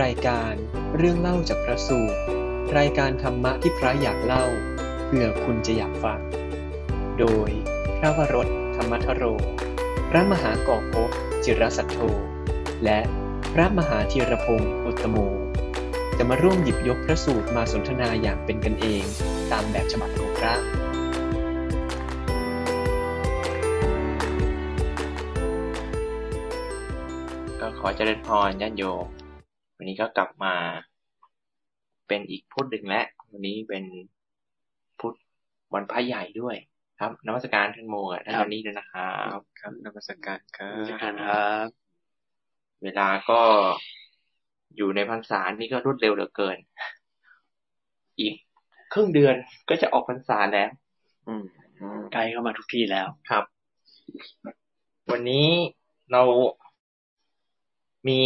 รายการเรื่องเล่าจากพระสูตร รายการธรรมะที่พระอยากเล่า เพื่อคุณจะอยากฟัง โดยพระวรถธรรมทโร พระมหากอกภพจิรสัทโธและพระมหาธีรพงศ์อุตตโม จะมาร่วมหยิบยกพระสูตรมาสนทนาอย่างเป็นกันเอง ตามแบบฉบับของพระก็ขอเจริญพรญาติโยม วันนี้ก็กลับมาเป็นอีกพุธหนึ่งแล้ววันนี้เป็นพุธวันพระใหญ่ด้วย ครับนมัสการท่านโมกับท่านครับวันนี้ด้วยนะครับครับนมัสการครัราชการครับ เวลาก็อยู่ในพรรษานี่ก็รวดเร็วเหลือเกิน อีกครึ่งเดือนก็จะออกพรรษาแล้ว อืมใกล้เข้ามาทุกที่แล้วครับ วันนี้เรามี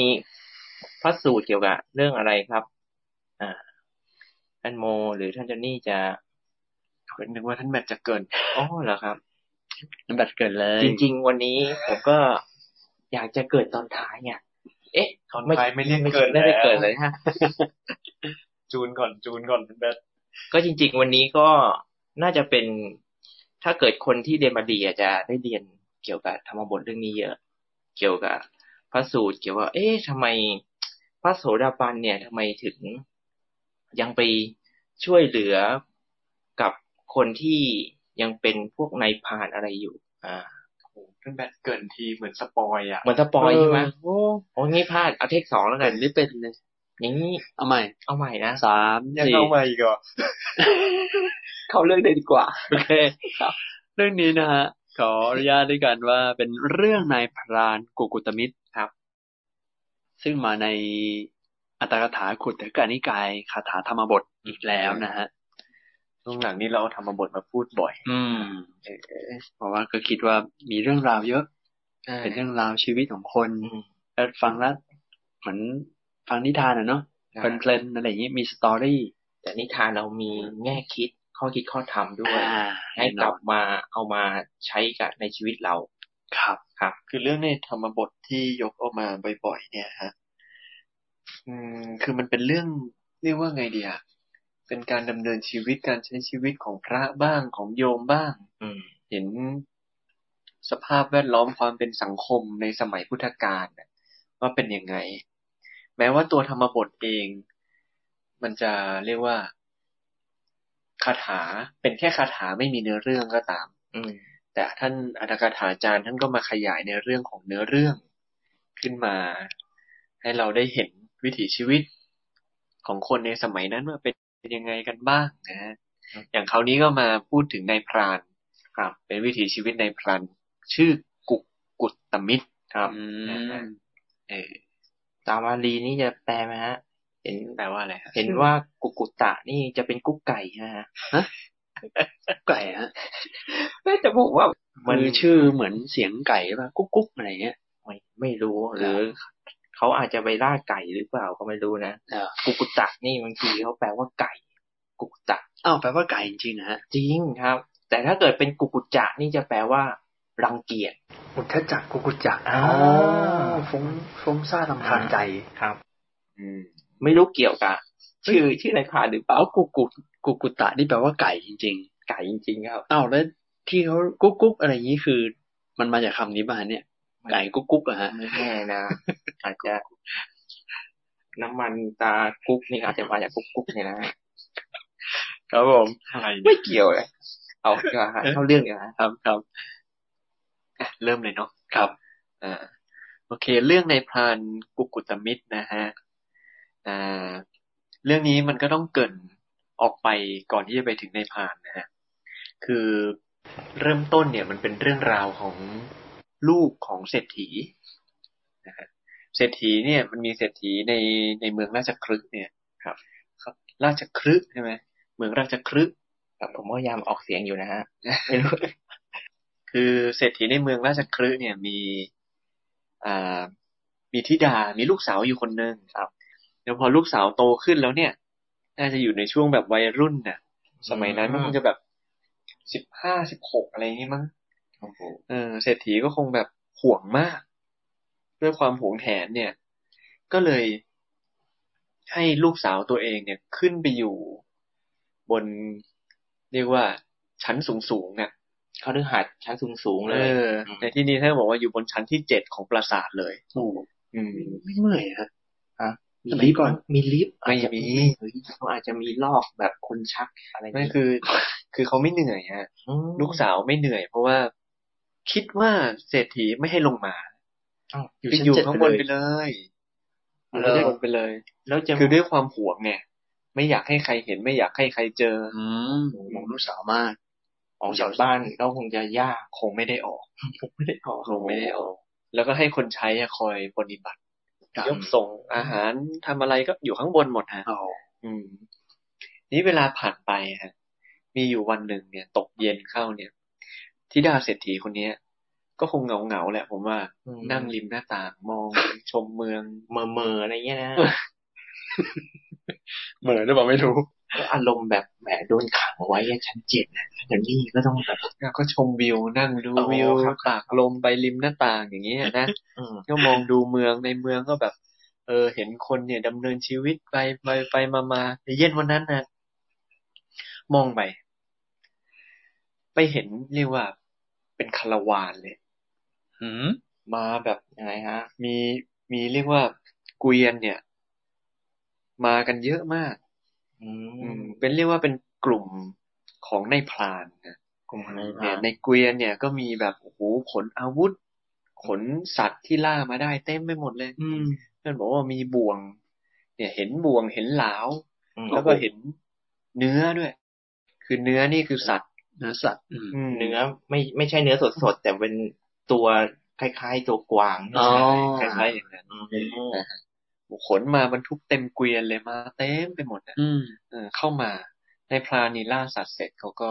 พระสูตรเกี่ยวกับเรื่องอะไรครับ อ่า ท่านโม หรือท่านเจนนี่จะเป็นนึกว่าท่านแมทจะเกินอ๋อเหรอครับน้ำบัตรเกิดเลย จริง ๆ วันนี้ผมก็อยากจะเกิดตอนท้ายไงเอ๊ะตอนท้ายไม่เรียกเกินไม่ได้แล้วเกิดเลยฮะจูนก่อนจูนก่อนท่านแมทก็จริง ๆ วันนี้ก็น่าจะเป็นถ้าเกิดคนที่เรียนมาดีอาจจะได้เรียนเกี่ยวกับธรรมบทเรื่องนี้เยอะ เกี่ยวกับพ ระสูตรเกี่ยวกับเอ๊ะทำไมพระโสดาบันเนี่ยทำไมถึงยังไปช่วยเหลือกับคนที่ยังเป็นพวกนายพรานอะไรอยู่ อ่าท่านแมทเกินทีเหมือน spoil อะ เหมือน spoil ใช่ไหมโอ้โอ้งี้พลาดเอา take สองแล้วกันนี่เป็นเลยอย่างนี้ เอาใหม่ เอาใหม่นะสามยังสี่เอามาอีกเหรอเข้าเรื่องได้ดีกว่า โอเคเรื่องนี้นะฮะ ขออนุญาตด้วยกันว่าเป็นเรื่องนายพรานกุกุตมิตรครับ ซึ่งมาในอัตถกถาขุตกานิกายคาถาธรรมบทอีกแล้วนะฮะช่วงหลังนี้เราเอาธรรมบทมาพูดบ่อย อืมเพราะว่าก็คิดว่ามีเรื่องราวเยอะอ่าเป็นเรื่องราวชีวิตของคนอืมแล้วฟังแล้วเหมือนฟังนิทานอะเนาะเพลินๆอะไรอย่างนี้มีสตอรี่แต่นิทานเรามีแง่คิด ข้อคิดข้อธรรมด้วยอ่าให้กลับมาเอามาใช้กับในชีวิตเรา ครับครับ คือเรื่องในธรรมบทที่ยกออกมาบ่อยๆเนี่ยฮะอืมคือมันเป็นเรื่องเรียกว่าไงดีอะเป็นการดำเนินชีวิตการใช้ชีวิตของพระบ้างของโยมบ้าง อืมเห็นสภาพแวดล้อมความเป็นสังคมในสมัยพุทธกาลน่ะว่าเป็นยังไง แม้ว่าตัวธรรมบทเอง มันจะเรียกว่า คาถาเป็นแค่คาถาไม่มีเนื้อเรื่องก็ตาม อืมแต่ท่านอัตถกถาจารย์ท่านก็มาขยายในเรื่องของเนื้อเรื่องขึ้นมา ให้เราได้เห็นวิถีชีวิตของคนในสมัยนั้นว่าเป็นยังไงกันบ้างนะฮะอย่างคราวนี้ก็มาพูดถึงนายพรานครับ เป็นวิถีชีวิตนายพรานชื่อกุกกุตตมิตรครับอืนะฮะมเออตามวาลีนี่จะแปลไหมฮะ เห็นแปลว่าอะไรฮะเห็นว่ากุกุตะนี่จะเป็นกุ๊กไก่นะฮะไก่ฮะไม่จะบอกว่า มัมันนชื่อเหมือนเสียงไก่ป่ะกุ๊กกุ๊กอะไรเงี้ยไม่ไม่รู้หรือเขาอาจจะไปล่าไก่หรือเปล่าก็ไม่รู้นะเออกุกุตะนี่บางทีเขาแปลว่าไก่ กุกุตะอ้าวแปลว่าไก่จริงๆนะฮะจริงครับ แต่ถ้าเกิดเป็นกุกุจะนี่จะแปลว่ารังเกียจอุทธจักกุกุจักอ๋อฟุ้งฟุ้งซ่าลำคาญใจครับ อืม ไม่รู้เกี่ยวกับชื่อชื่อในพรานหรือเปล่าเอากุกุกุกุตะนี่แปลว่าไก่จริงไก่จริง ๆ ครับๆอ้าวแล้วที่เขากุ๊กกุ๊กอะไรอย่างนี้คือ มันมาจากคำนี้มาเนี่ย ไก่กุ๊กกุ๊กอะฮะไม่แน่นะอาจจะน้ำมันตากุ๊กนี่อาจจะมาจากกุ๊กกุ๊กเนี่ยนะครับผมอะไรไม่เกี่ยวเลยเอาเกี่ยวกับเข้าเรื่องเดียวนะครับครับอะเริ่มเลยเนาะครับอ่าโอเค เรื่องในพรานกุกุตมิตรนะฮะ อ่าเรื่องนี้มันก็ต้องเกรินออกไปก่อนที่จะไปถึงในพรานนะฮะคือเริ่มต้นเนี่ยมันเป็นเรื่องราวของลูกของเศรษฐีนะฮะเศรษฐีเนี่ยมันมีเศรษฐีในในเมืองราชครึกเนี่ยครับครับราชครึกใช่ไหมเมืองราชครึกครับผมก็พยายามออกเสียงอยู่นะฮะไม่รู้คือเศรษฐีในเมืองราชคฤห์เนี่ยมีอ่ามีธิดา มีลูกสาวอยู่คนหนึ่งครับ แล้วพอลูกสาวโตขึ้นแล้วเนี่ย น่าจะอยู่ในช่วงแบบวัยรุ่นน่ะ สมัยนั้นมันคงจะแบบสิบห้าสิบหกอะไรอย่างนี้มั้งโอ้โหเออเศรษฐีก็คงแบบห่วงมาก ด้วยความหวงแหนเนี่ย ก็เลยให้ลูกสาวตัวเองเนี่ยขึ้นไปอยู่ บนเรียกว่าชั้นสูงสูงๆอะเขาดึหัดชั้นสูงสูงๆเอเลยอในที่นี้ท่านบอกว่าอยู่บนชั้นที่เจ็ดของปราสาทเลยโอ้อืมไม่เมื่อยฮะ มีสมัยลิฟต์ก่อน มีลิฟต์ไม่อาจจะมีเฮ้ยเขาอาจจะมีลอกแบบคนชักอะไรไม่คือ คือเขาไม่เหนื่อยฮะมลูกสาวไม่เหนื่อย เพราะว่าคิดว่าเศรษฐีไม่ให้ลงมาอ้าวอยู่ไปชั้นอยู่เจ็ดข้างไปบนเลยไปเลยอยู่แล้วข้างบนไปเลย แล้วจะคือด้วยความหวงไงไม่อยากให้ใครเห็นไม่อยากให้ใครเจอ อืมของลูกสาวมากออกจากบ้านก็คงจะยากคงไม่ได้ออกไม่ได้ออกคงไม่ได้ออก แล้วก็ให้คนใช้อะคอยปฏิบัติครับ ยกส่งอาหารทำอะไรก็อยู่ข้างบนหมดฮะอ๋ออืม นี่เวลาผ่านไปฮะ มีอยู่วันหนึ่งเนี่ย ตกเย็นเข้าเนี่ยธิดาเศรษฐีคนเนี้ย ก็คงเหงาเหงาๆแหละผมว่าอืมนั่งริมหน้าต่างมองชมเมืองเมอเมอๆอะไรเงี้ยนะเหมือนหรือเปล่าไม่รู้ก็ อารมณ์แบบแหมโดนขังไว้อะชั้นเจ็ดนะอย่างนี้ก็ต้องแบบแล้วก็ชมวิวนั่งดูอ๋อวิวครับตากลมไปริมหน้าต่างอย่างเงี้ยนะอืมก็มองดูเมืองในเมืองก็แบบ เออ เห็นคนเนี่ยดำเนินชีวิตไปไปไปมามาในเย็นวันนั้นนะมองไปไปเห็นเรียกว่า เป็นคาราวานเลยอืมมาแบบยังไงฮะ มีมีเรียกว่าเกวียนเนี่ย มากันเยอะมากอือืมม เป็นเรียกว่าเป็นกลุ่มของในพรานนะกลุ่มอะไรเนี่ยนะในเกวียนเนี่ยก็มีแบบโอ้โหขนอาวุธ ขนสัตว์ที่ล่ามาได้เต็มไปหมดเลยอืมเพื่อนบอกว่ามีบ่วง เนี่ยเห็นบ่วงเห็นหลาวอืมแล้วก็เห็นเนื้อด้วย คือเนื้อนี่คือสัตว์เนื้อสัตว์อืมมเนื้อไม่ไม่ใช่เนื้อสดๆแต่เป็นตัวคล้ายๆตัวกวางอ๋อคล้ายๆอย่างนั้นอืม ขนมาบรรทุกเต็มเกวียนเลยมาเต็มไปหมดนะอืมเออเข้ามาในพรานนี่ล่าสัตว์เสร็จเขาก็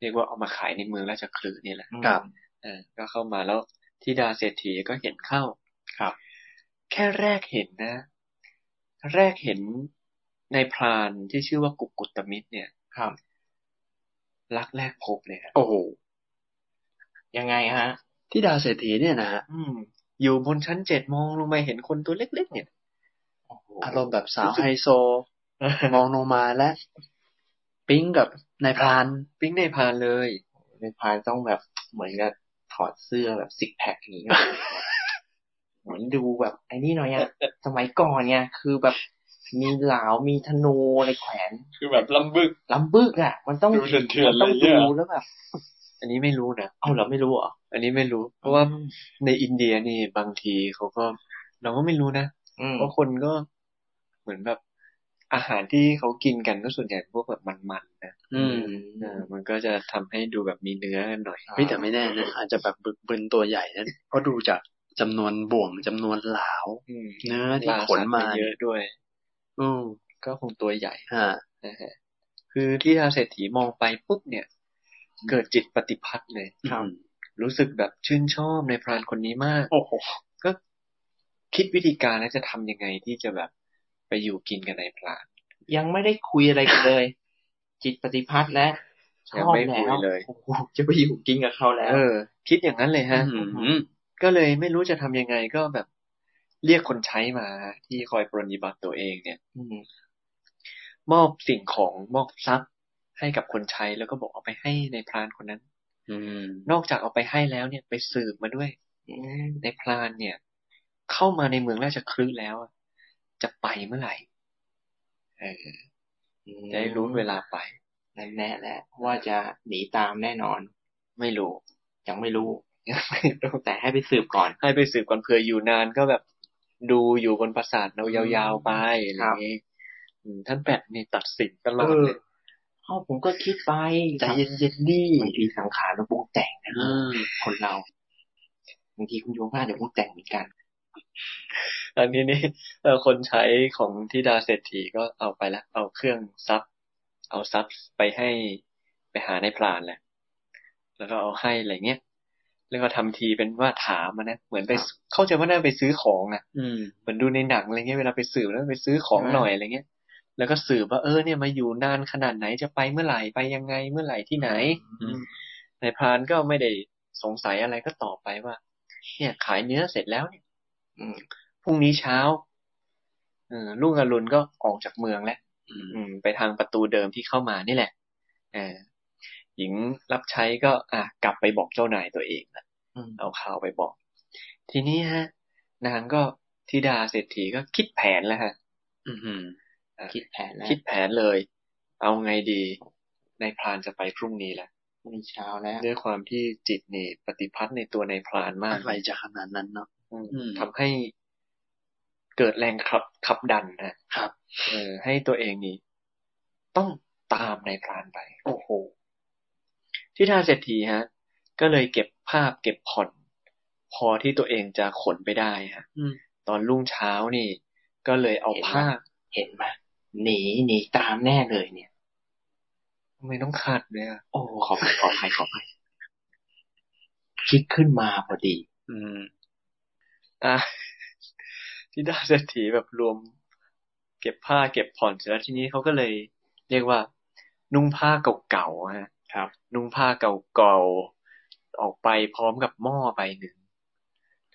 เรียกว่าเอามาขายในเมืองราชคลือนี่แหละครับเออก็เข้ามาแล้วทิดาเศรษฐีก็เห็นเข้าครับ แค่แรกเห็นนะ แรกเห็นในพรานที่ชื่อว่ากุกกุตมิตรเนี่ยครับรักแรกพบเลยครับโอ้โหยังไงฮะที่ดาเศรษฐีเนี่ยนะฮะ อืมอยู่บนชั้นเจ็ดมองลงไปเห็นคนตัวเล็ก ๆ เนี่ยโอ้โหอารมณ์แบบสาวไฮโซ มองลงมาและ ปิ๊งกับนายพราน ปิ้งในพรานเลยในพานต้องแบบเหมือนกับถอดเสื้อแบบซิกแพคอย่างนี้เหมือนดูแบบไอ้นี่หน่อยอะสมัยก่อนเนี่ยคือแบบมีเหลามีธนูอะไรแขวน คือแบบลำบึกลำบึกอะมันต้องดูเถื่อนๆมัต้องเลยเนี่ยดูแล้วแบบ อันนี้ไม่รู้นะเอาเหรอไม่รู้เหรออันนี้ไม่รู้ เพราะว่าในอินเดียนี่บางทีเขาก็เราก็ไม่รู้นะอืมเพราะคนก็เหมือนแบบอาหารที่เขากินกันก็ส่วนใหญ่พวกแบบมันๆนะอืมเออมันก็จะทำให้ดูแบบมีเนื้อหน่อยเฮ้ยแต่ไม่แน่นะอาจจะแบบบึกบึนตัวใหญ่นะเพราะดูจากจำนวนบ่วงจำนวนเหลาอืมเนื้อที่ล่ขนมาสัตว์ไปเยอะด้วยอืมก็คงตัวใหญ่ฮะนะฮะคือที่ทาเศรษฐีมองไปปุ๊บเนี่ย เกิดจิตปฏิพัทธ์เลยครับรู้สึกแบบชื่นชอบในพรานคนนี้มาก โอ้โห ก็คิดวิธีการแล้วจะทำยังไงที่จะแบบไปอยู่กินกับนายพราน ยังไม่ได้คุยอะไรกันเลย จิตปฏิพัทธ์แล้วชยังอบไม่แล้คุยวเลยโอ้โหจะไปอยู่กินกับเขาแล้ว เออ คิดอย่างนั้นเลยฮะอืมก็เลยไม่รู้จะทำยังไงก็แบบเรียกคนใช้มาที่คอยปรนนิบัติตัวเองเนี่ยอืมมอบสิ่งของมอบทรัพย์ ให้กับคนใช้แล้วก็บอกเอาไปให้ในพรานคนนั้น อืมนอกจากเอาไปให้แล้วเนี่ยไปสืบมาด้วยอืมในพรานเนี่ย เข้ามาในเมืองราชคลึแล้วอะจะไปเมื่อไหร่เออจะได้รู้เวลาไปนั่นแน่แหละว่าจะหนีตามแน่นอนไม่รู้ยังไม่รู้ยังไม่รู้แต่ให้ไปสืบก่อน ให้ไปสืบก่อนเผื่ออยู่นานก็แบบดูอยู่บนปราสาทเรายาวๆไปอะไรอย่างงี้อืมท่านแปดนี่ตัดสินตลอดเลย เอ้าผมก็คิดไปใจเย็นๆดิบางทีสังขารมันปรุงแต่งนะอืมคนเราบางทีคุณโยมก็อาจจะปรุงแต่งเหมือนกัน อันนี้นี่เออคนใช้ของทิดาเศรษฐีก็เอาไปละเอาเครื่องซับเอาซับไปให้ไปหาในพรานแหละ แล้วก็เอาให้อะไรเงี้ยแล้วก็ทำทีเป็นว่าถามมานะ เหมือนไปครับเข้าใจว่าน่าไปซื้อของอะ อืมเหมือนดูในหนังอะไรเงี้ยเวลาไปสืบแล้วไปซื้อของอ่าหน่อยอะไรเงี้ย แล้วก็สืบว่าเออเนี่ยมาอยู่นานขนาดไหนจะไปเมื่อไหร่ไปยังไงเมื่อไหร่ที่ไหนอืมในพรานก็ไม่ได้สงสัยอะไรก็ตอบไปว่า เนี่ย ขายเนื้อเสร็จแล้วเนี่ยพรุ่งนี้เช้าลุงอรุณก็ออกจากเมืองแล้วไปทางประตูเดิมที่เข้ามานี่แหละออหญิงรับใช้ก็ อะกลับไปบอกเจ้านายตัวเองนะเอาข่าวไปบอก ทีนี้ฮะ นางก็ธิดาเศรษฐีก็คิดแผนแล้วฮะ คิดแผนแล้วคิดแผนเลย เอาไงดีนายพรานจะไปพรุ่งนี้แหละพรุ่งนี้เช้าแล้วด้วยความที่จิตนี่ปฏิพัทธ์ในตัวนายพรานมากอะไรจะขนาดนั้นเนาะอืมอืมทำให้เกิดแรงขับขับดันนะครับ เออ ให้ตัวเองนี่ต้องตามนายพรานไป โอ้โห ที่ท่าเศรษฐีฮะ ก็เลยเก็บภาพเก็บผ่อน พอที่ตัวเองจะขนไปได้ฮะอืมตอนรุ่งเช้านี่ ก็เลยเอาผ้าเห็นไหม หนีหนีตามแน่เลยเนี่ยทำไมต้องขัดเนี่ยโอ้ขออภัยขออภัยขออภัยคิดขึ้นมาพอดี อืม อะที่ด้าเศรษฐีแบบรวม เก็บผ้าเก็บผ่อนเสร็จแล้วทีนี้เขาก็เลย เรียกว่า นุ่งผ้าเก่าๆฮะครับ นุ่งผ้าเก่าๆออกไปพร้อมกับหม้อใบหนึ่ง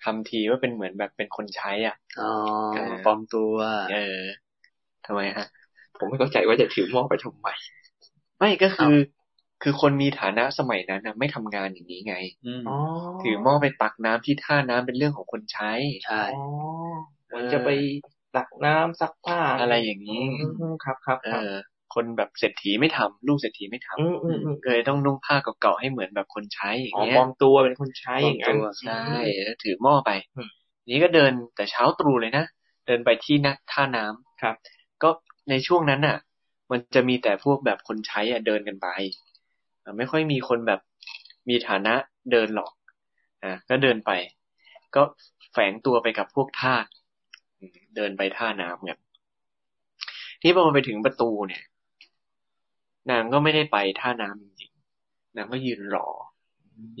ทำทีว่าเป็นเหมือนแบบเป็นคนใช้ อะอ๋อเออปลอมตัว เออ ทำไมฮะ ผมไม่เข้าใจว่าจะถือหม้อไปทำไมไม่ก็คือ คือคนมีฐานะสมัยนั้นนะไม่ทำงานอย่างนี้ไงอืมอ๋อถือหม้อไปตักน้ำที่ท่าน้ำเป็นเรื่องของคนใช้ใช่อ๋อมันจะไปตักน้ำซักผ้าอะไรอย่างนี้อืมครับครับเอครับอคนแบบเศรษฐีไม่ทำลูกเศรษฐีไม่ทำอืมอืมอืมเลยต้องนุ่งผ้าเก่าๆให้เหมือนแบบคนใช้อย่างอ๋อเงี้ยปลอมตัวเป็นคนใช้อย่างนั้นปลอมตัวใช่แล้วถือหม้อไปอืมนี้ก็เดินแต่เช้าตรู่เลยนะเดินไปที่นะท่าน้ำครับ ก็ในช่วงนั้นน่ะ มันจะมีแต่พวกแบบคนใช้อะเดินกันไปอะไม่ค่อยมีคนแบบมีฐานะเดินหรอกอะก็เดินไป ก็แฝงตัวไปกับพวกทาสอืมเดินไปท่าน้ำกันที่พอไปถึงประตูเนี่ย นางก็ไม่ได้ไปท่าน้ำจริงๆนางก็ยืนรอ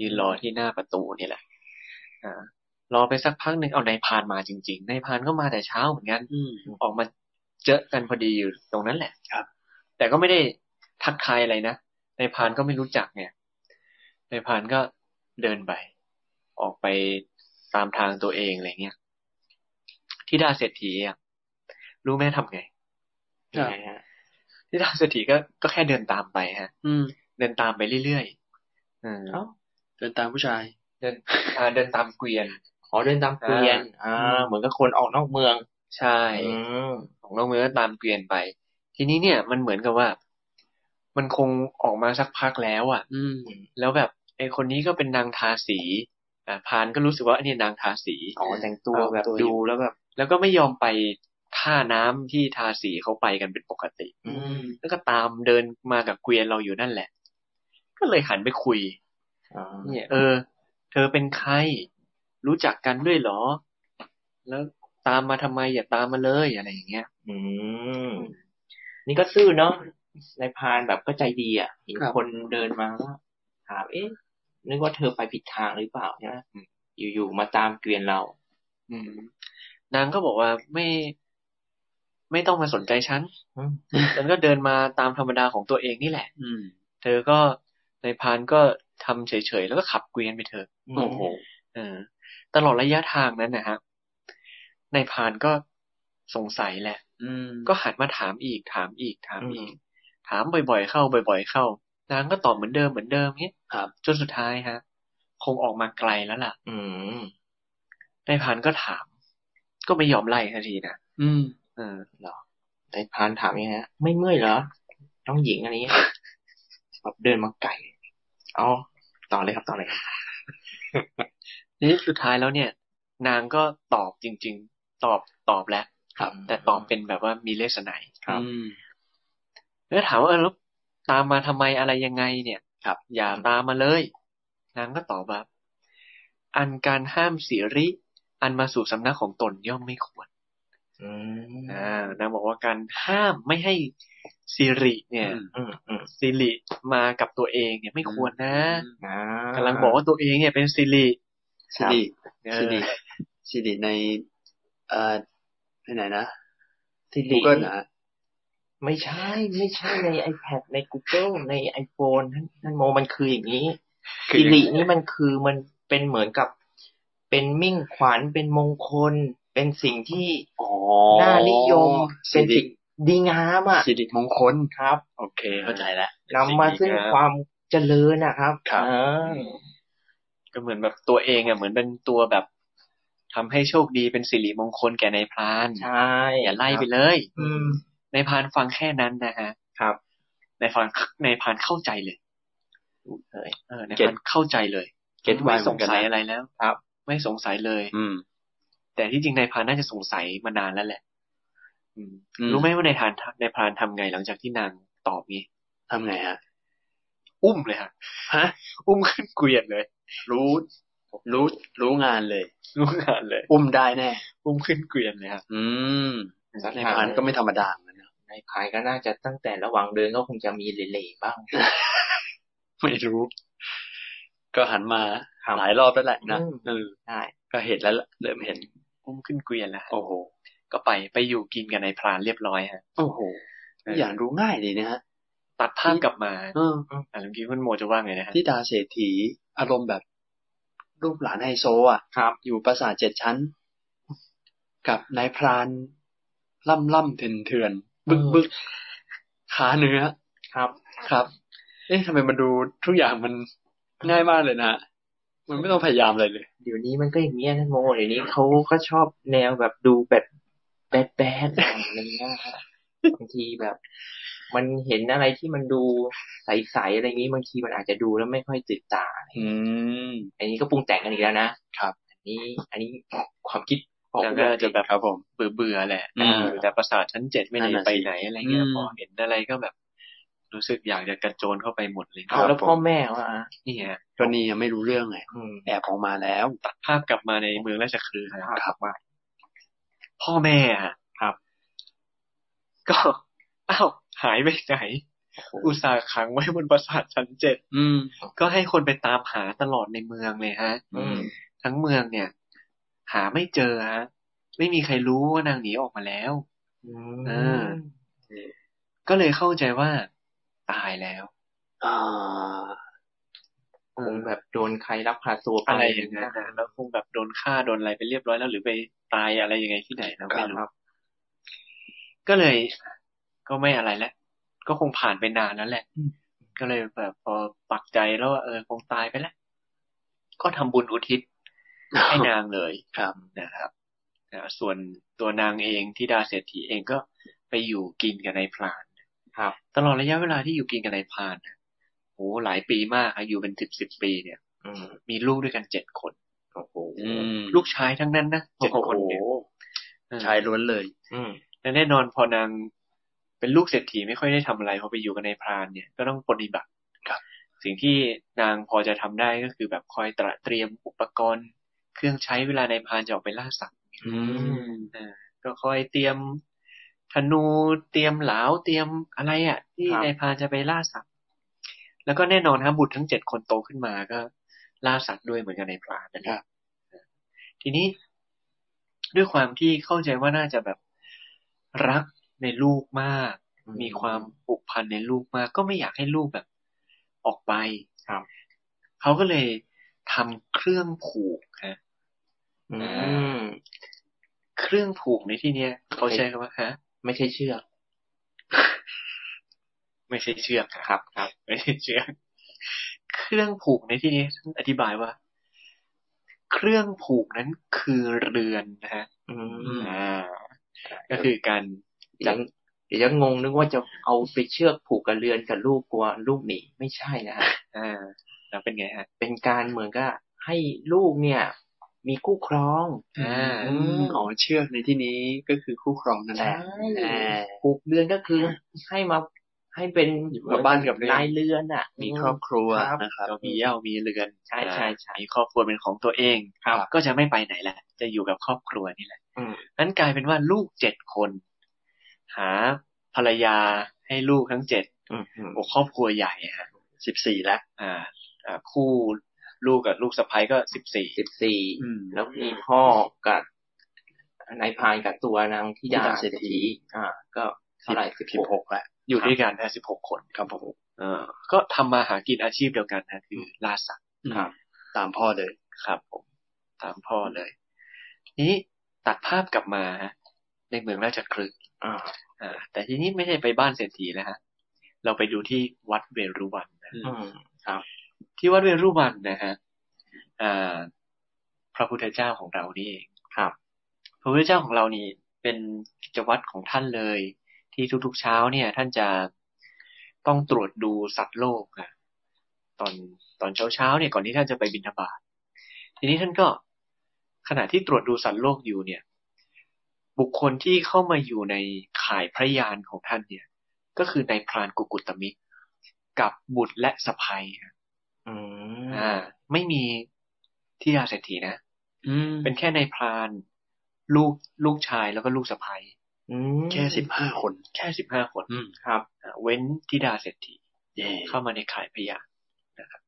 ยืนรอที่หน้าประตูนี่แหละอ่ารอไปสักพักหนึ่งเอานายพรานมาจริงๆนายพรานก็มาแต่เช้าเหมือนกันอืมออกมา เจอกันพอดีอยู่ตรงนั้นแหละครับ แต่ก็ไม่ได้ทักทายอะไรนะนายพรานก็ไม่รู้จักไงนายพรานก็เดินไป ออกไปตามทางตัวเองอะไรเงี้ยที่ดาเศรษฐีอะรู้ไหมทำไงยังไงฮะที่ดาเศรษฐีก็ก็แค่เดินตามไปฮะ อืม เดินตามไปเรื่อยๆอืมเอ้าเดินตามผู้ชาย เดินอ่าเดินตามเกวียนขอเดินตามเกวียน อ่า เหมือนกับคนออกนอกเมือง ใช่อืมของน้องเมือก็ตามเกวียนไป ทีนี้เนี่ยมันเหมือนกับว่า มันคงออกมาสักพักแล้วอะ อืม แล้วแบบไอ้คนนี้ก็เป็นนางทาสี อ่าพานก็รู้สึกว่าอันนี้นางทาสีอ๋อแต่งตัวเอาแบบตัวอยู่ดูแล้วแบบ แล้วก็ไม่ยอมไปท่าน้ำที่ทาสีเขาไปกันเป็นปกติ อืมแล้วก็ตามเดินมากับเกวียนเราอยู่นั่นแหละ ก็เลยหันไปคุยอ่าเนี่ย เออ เธอเป็นใคร รู้จักกันด้วยเหรอ แล้ว ตามมาทำไมอย่าตามมาเลยอะไรอย่างเงี้ย อืม นี่ก็ซื่อเนาะนายพรานแบบก็ใจดีอะเห็นครับคนเดินมาก็ถามเอ๊ะนึกว่าเธอไปผิดทางหรือเปล่าใช่ไหมอืมอยู่ๆมาตามเกวียนเรา อืม นางก็บอกว่าไม่ไม่ต้องมาสนใจฉันอืมฉันก็เดินมาตามธรรมดาของตัวเองนี่แหละ อืม เธอก็ในายพรานก็ทำเฉยๆแล้วก็ขับเกวียนไปเถอะโอ้โหเออตลอดระยะทางนั้นนะฮะ นายพรานก็สงสัยแหละ อืม ก็หันมาถามอีกถามอีกถามอืมอีก ถามบ่อยๆเข้าบ่อยๆเข้า นางก็ตอบเหมือนเดิมเหมือนเดิมเนี้ยครับจนสุดท้ายฮะ คงออกมาไกลแล้วล่ะ อืมนายพรานก็ถาม ก็ไม่ยอมไล่ทันทีนะอืม เออนายพรานถามยังไงฮะไม่เมื่อยเหรอน้องหญิงอะไรเงี้ยแบบเดินมาไก่เอาต่อเลยครับต่อเลยครับนี่สุดท้ายแล้วเนี่ย นางก็ตอบจริงๆ ตอบตอบแล้วครับ แต่ตอบเป็นแบบว่ามีเลสไนยครับอืมแล้วถามว่าเออแล้วตามมาทำไมอะไรยังไง เนี่ยครับ อย่าตามมาเลย นางก็ตอบว่าอันการห้ามสีริ อันมาสู่สำนักของตนย่อมไม่ควรอืมอ่านางบอกว่าการห้ามไม่ให้สิริเนี่ยอืมอืมอืมสิริมากับตัวเองเนี่ยไม่ควรนะอ่ากำลังบอกว่าตัวเองเนี่ยเป็นสิริสิริเอสิอริสิริใน เอ่อในไหนนะสิริ Google นะไม่ใช่ ไม่ใช่ใน iPad ใน Google ใน iPhone ท่านท่านโมมันคืออย่างนี้คือสิยังไงรินี่มันคือมันเป็นเหมือนกับเป็นมิ่งขวัญเป็นมงคล เป็นเป็นสิ่งที่อ๋อน่านิยมสิเป็นริสิ่งดีงามอะสิริมงคลครับ โอเค เข้าใจแล้วนำมาซึ่งความเจริญนะครับครับเออก็เหมือนแบบตัวเองอะเหมือนเป็นตัวแบบ ทำให้โชคดีเป็นสิริมงคลแก่ในายพรานใช่อย่าไล่ไปเลย อืมในายพรานฟังแค่นั้นนะฮะ ครับในายพรานในายพรานเข้าใจเลยเอ้ยเออในายพรานเข้าใจเลยเก็ตไวไม่เหสมืองนกันสัยนะอะไรแล้ว ครับ ไม่สงสัยเลย อืม แต่ที่จริงนายพรานน่าจะสงสัยมานานแล้วแหละอืมอืมรู้ไหมว่านายพรานนายพรานทำไงหลังจากที่นางตอบนี้ทำไงฮะ อุ้มเลยฮะฮะ อุ้มขึ้นเกวียนเลย รู้ รู้รู้งานเลย รู้งานเลย อุ้มได้แน่ อุ้มขึ้นเกวียนเลยครับ อืมสักในพักพานก็ไม่ธรรมดาเหมือนกันนะในพายก็น่าจะตั้งแต่ระหว่างเดินก็คงจะมีเหล่ๆบ้าง ไม่รู้ ก็หันมาครับหลายรอบแล้วแหละนะอืมเออใช่ก็เห็นแล้วล่ะเริ่มเห็นอุ้มขึ้นเกวียนแล้วฮะโอ้โห ก็ไปไปอยู่กินกับนายพรานเรียบร้อยฮะโอ้โหเอออย่างรู้ง่ายดีนะฮะตัดภาพกลับมาเอออ่าเมื่อกี้คุณโมจะว่าไงนะฮะที่ดาเศรษฐีอารมณ์แบบ รูปหลานไฮโซอะครับ อยู่ปราสาทเจ็ดชั้น กับนายพรานล่ำล่ำเถื่อนเถื่อนบึกบึกขาเนื้อครับครับ เอ๊ะทำไมมันดูทุกอย่างมันง่ายมากเลยนะฮะมันไม่ต้องพยายามอะไรเลย เดี๋ยวนี้มันก็อย่างเงี้ยท่านโมเดี๋ยวนี้เขาก็ชอบแนวแบบดูแบบแบดแบดอะไรเงี้ยฮะ บางทีแบบ มันเห็นอะไรที่มันดูใสๆอะไรอย่างนี้บางทีมันอาจจะดูแล้วไม่ค่อยติดตาอืมอันนี้ก็ปรุงแต่งกันอีกแล้วนะครับ อันนี้ อันนี้ความคิดของแล้วผู้ก็ใหญ่จะแบบครับผมเบื่อเบื่อๆแหละอืมอยู่แต่ปราสาทชั้นเจ็ดไม่นั่ได้นน่ะไปสิไหนอะไรเงี้ยอืมพอเห็นอะไรก็แบบ รู้สึกอยากจะกระโจนเข้าไปหมดเลยเอาแล้วพ่อแม่ว่านี่ฮะก็นี่ยังไม่รู้เรื่องไงอืมแอบออกมาแล้วตัดภาพกลับมาในเมืองราชคฤห์นะครับครับว่าพ่อแม่อะครับ ก็อ้าวหายไปไหน อุตส่าห์ขังไว้บนปราสาทชั้นเจ็ดอืมก็ให้คนไปตามหาตลอดในเมืองเลยฮะอืมทั้งเมืองเนี่ย หาไม่เจอฮะไม่มีใครรู้ว่านางหนีออกมาแล้วอืมเออก็เลยเข้าใจว่า ตายแล้วอ่าคงแบบโดนใครลักพาตัวไปอะไรอย่างนั้นนะแล้วคงแบบโดนฆ่าโดนอะไรไปเรียบร้อยแล้วหรือไปตายอะไรยังไงที่ไหนเราไม่รู้ครับ ก็เลย ก็ไม่อะไรแล้ว ก็คงผ่านไปนานแล้วแหละ ก็เลยแบบพอปักใจแล้วว่าเออคงตายไปแล้ว ก็ทำบุญอุทิศให้นางเลยครับนะครับนะส่วนตัวนางเองที่ดาเศรษฐีเองก็ไปอยู่กินกับนายพรานครับ ตลอดระยะเวลาที่อยู่กินกับนายพรานน่ะโหหลายปีมากอะอยู่เป็นสิบสิบปีเนี่ยอืมมีลูกด้วยกันเจ็ดคนโอ้โหอืมลูกชายทั้งนั้นนะเจ็ดโอ้โหคนเนี่ยเออชายล้วนเลย อืม และแน่นอนพอนางเป็นลูกเศรษฐีไม่ค่อยได้ทำอะไรพอไปอยู่กับนายพรานเนี่ยก็ต้องปฏิบัติครับสิ่งที่นางพอจะทำได้ก็คือแบบคอยตระเตรียมอุปกรณ์ เครื่องใช้เวลานายพรานจะออกไปล่าสัตว์อืมอ่าก็คอยเตรียมธนูเตรียมเหลาเตรียมอะไรอะ ที่ครับนายพรานจะไปล่าสัตว์แล้วก็แน่นอนครับบุตรทั้งเจ็ดคนโตขึ้นมาก็ ล่าสัตว์ด้วยเหมือนกับนายพรานนั่นแหละทีนี้ด้วยความที่เข้าใจว่าน่าจะแบบ รักในลูกมาก มีความผูกพันในลูกมาก ก็ไม่อยากให้ลูกแบบ ออกไปครับเขาก็เลยทำเครื่องผูกฮะอืมเครื่องผูกในที่เนี้ยเขาใช้คำว่าฮะ ไม่ใช่เชือก ไม่ใช่เชือกครับ ครับ ไม่ใช่เชือก เครื่องผูกในที่นี้ท่านอธิบายว่า เครื่องผูกนั้นคือเรือนนะฮะอืมอ่า ก็คือการเดี๋ยวเดี๋ยวจะงงนึกว่าจะเอาไปเชือกผูกกับเรือนกับลูกกลัวลูกหนีไม่ใช่นะฮะอ่าแล้วเป็นไงฮะ เป็นการเหมือนกับให้ลูกเนี่ย มีคู่ครองอ่าอืมอ๋อเชือกในที่นี้ก็คือคู่ครองนั่นแหใช่ละผูกเรือนก็คือให้มา ให้เป็นอยู่กับบ้านกับเรือนนายเรือนอะ มีครอบครัวครับนะครับก็มีเหย้ามีเรือนใช่ใช่ใช่มีครอบครัวเป็นของตัวเองครับ ก็จะไม่ไปไหนแหละ จะอยู่กับครอบครัวนี่แหละอืมนั้นกลายเป็นว่าลูกเจ็ดคน หาภรรยาให้ลูกทั้งเจ็ดอืมอืมโอ้ครอบครัวใหญ่ฮะสิบสี่แล้วอ่าอ่าคู่ลูกกับลูกสะใภ้ก็สิบสี่สิบสี่อืมแล้วมีพ่อกับนายพรานกับตัวนางธิดาธิดาเศรษฐีอ่า ก็เท่าไหร่สิบสิบหหกกแล้ว อยู่ด้วยกันนะสิบหกคนครับผมเออก็ทำมาหากินอาชีพเดียวกันนะคือล่าสัตว์ครับ ตามพ่อเลยครับผมตามพ่อเลยทีนี้ตัดภาพกลับมาฮะในเมืองราชคลึกอ่าอ่าแต่ทีนี้ไม่ใช่ไปบ้านเศรษฐีแล้วฮะ เราไปดูที่วัดเวรุวันนะอืมครับ ที่วัดเวรุวันนะฮะอ่าพระพุทธเจ้าของเรานี่เองครับ พระพุทธเจ้าของเรานี่เป็นกิจวัตรของท่านเลย ที่ทุกๆเช้าเนี่ย ท่านจะต้องตรวจดูสัตว์โลกอะตอนตอนเช้าๆเนี่ยก่อนที่ท่านจะไปบิณฑบาตทีนี้ท่านก็ขณะที่ตรวจดูสัตว์โลกอยู่เนี่ย บุคคลที่เข้ามาอยู่ในข่ายพระยานของท่านเนี่ย ก็คือในายพรานกุกุตมิตร กับบุตรและสะพ้ยฮะอืมอ่า ไม่มีที่ดาเศรษฐีนะอืมเป็นแค่ในายพราน ลูกลูกชายแล้วก็ลูกสะใภ้อืม แค่สิบห้าคน แค่สิบห้าคนอืมครับอ่าเว้นธิดาเศรษฐีเย่เข้ามาในข่ายพยานนะครับ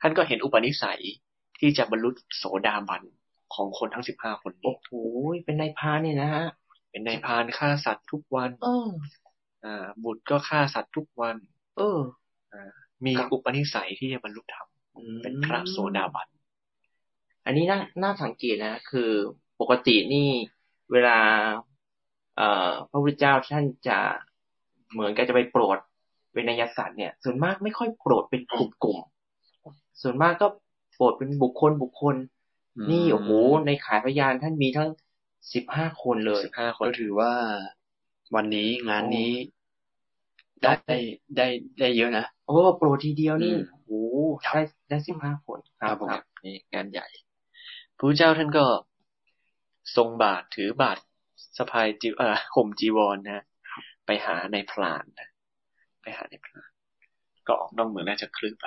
ท่านก็เห็นอุปนิสัยที่จะบรรลุโสดาบันของคนทั้งสิบห้าคนนี้โอ้โหเป็นนายพรานเนี่ยนะฮะเป็นนายพรานฆ่าสัตว์ทุกวันเอออ่า บุตรก็ฆ่าสัตว์ทุกวัน เออมีครับอุปนิสัยที่จะบรรลุธรรมอืมเป็นพระโสดาบัน อันนี้น่าน่าสังเกตนะ คือปกตินี่เวลา เอ่อพระพุทธเจ้าท่านจะเหมือนกับจะไปโปรดเวนยสัตว์เนี่ย ส่วนมากไม่ค่อยโปรดเป็นกลุ่มๆส่วนมากก็โปรดเป็นบุคคลบุคคล นี่โอ้โหในขายพยานท่านมีทั้งสิบห้าคนเลยสิบห้าคนก็ถือว่าวันนี้งานนี้ได้ได้ได้ได้เยอะนะโอ้โปรดทีเดียวนี่อืมโอ้โหได้ได้สิบห้าคนครับผมนี่งานใหญ่พระพุทธเจ้าท่านก็ทรงบาทถือบาท สะพายจีเอ่อห่มจีวรนะไปหาในายพรานนะไปหาในายพราน ก็ออกนอกเมืองน่าจะคลึกไป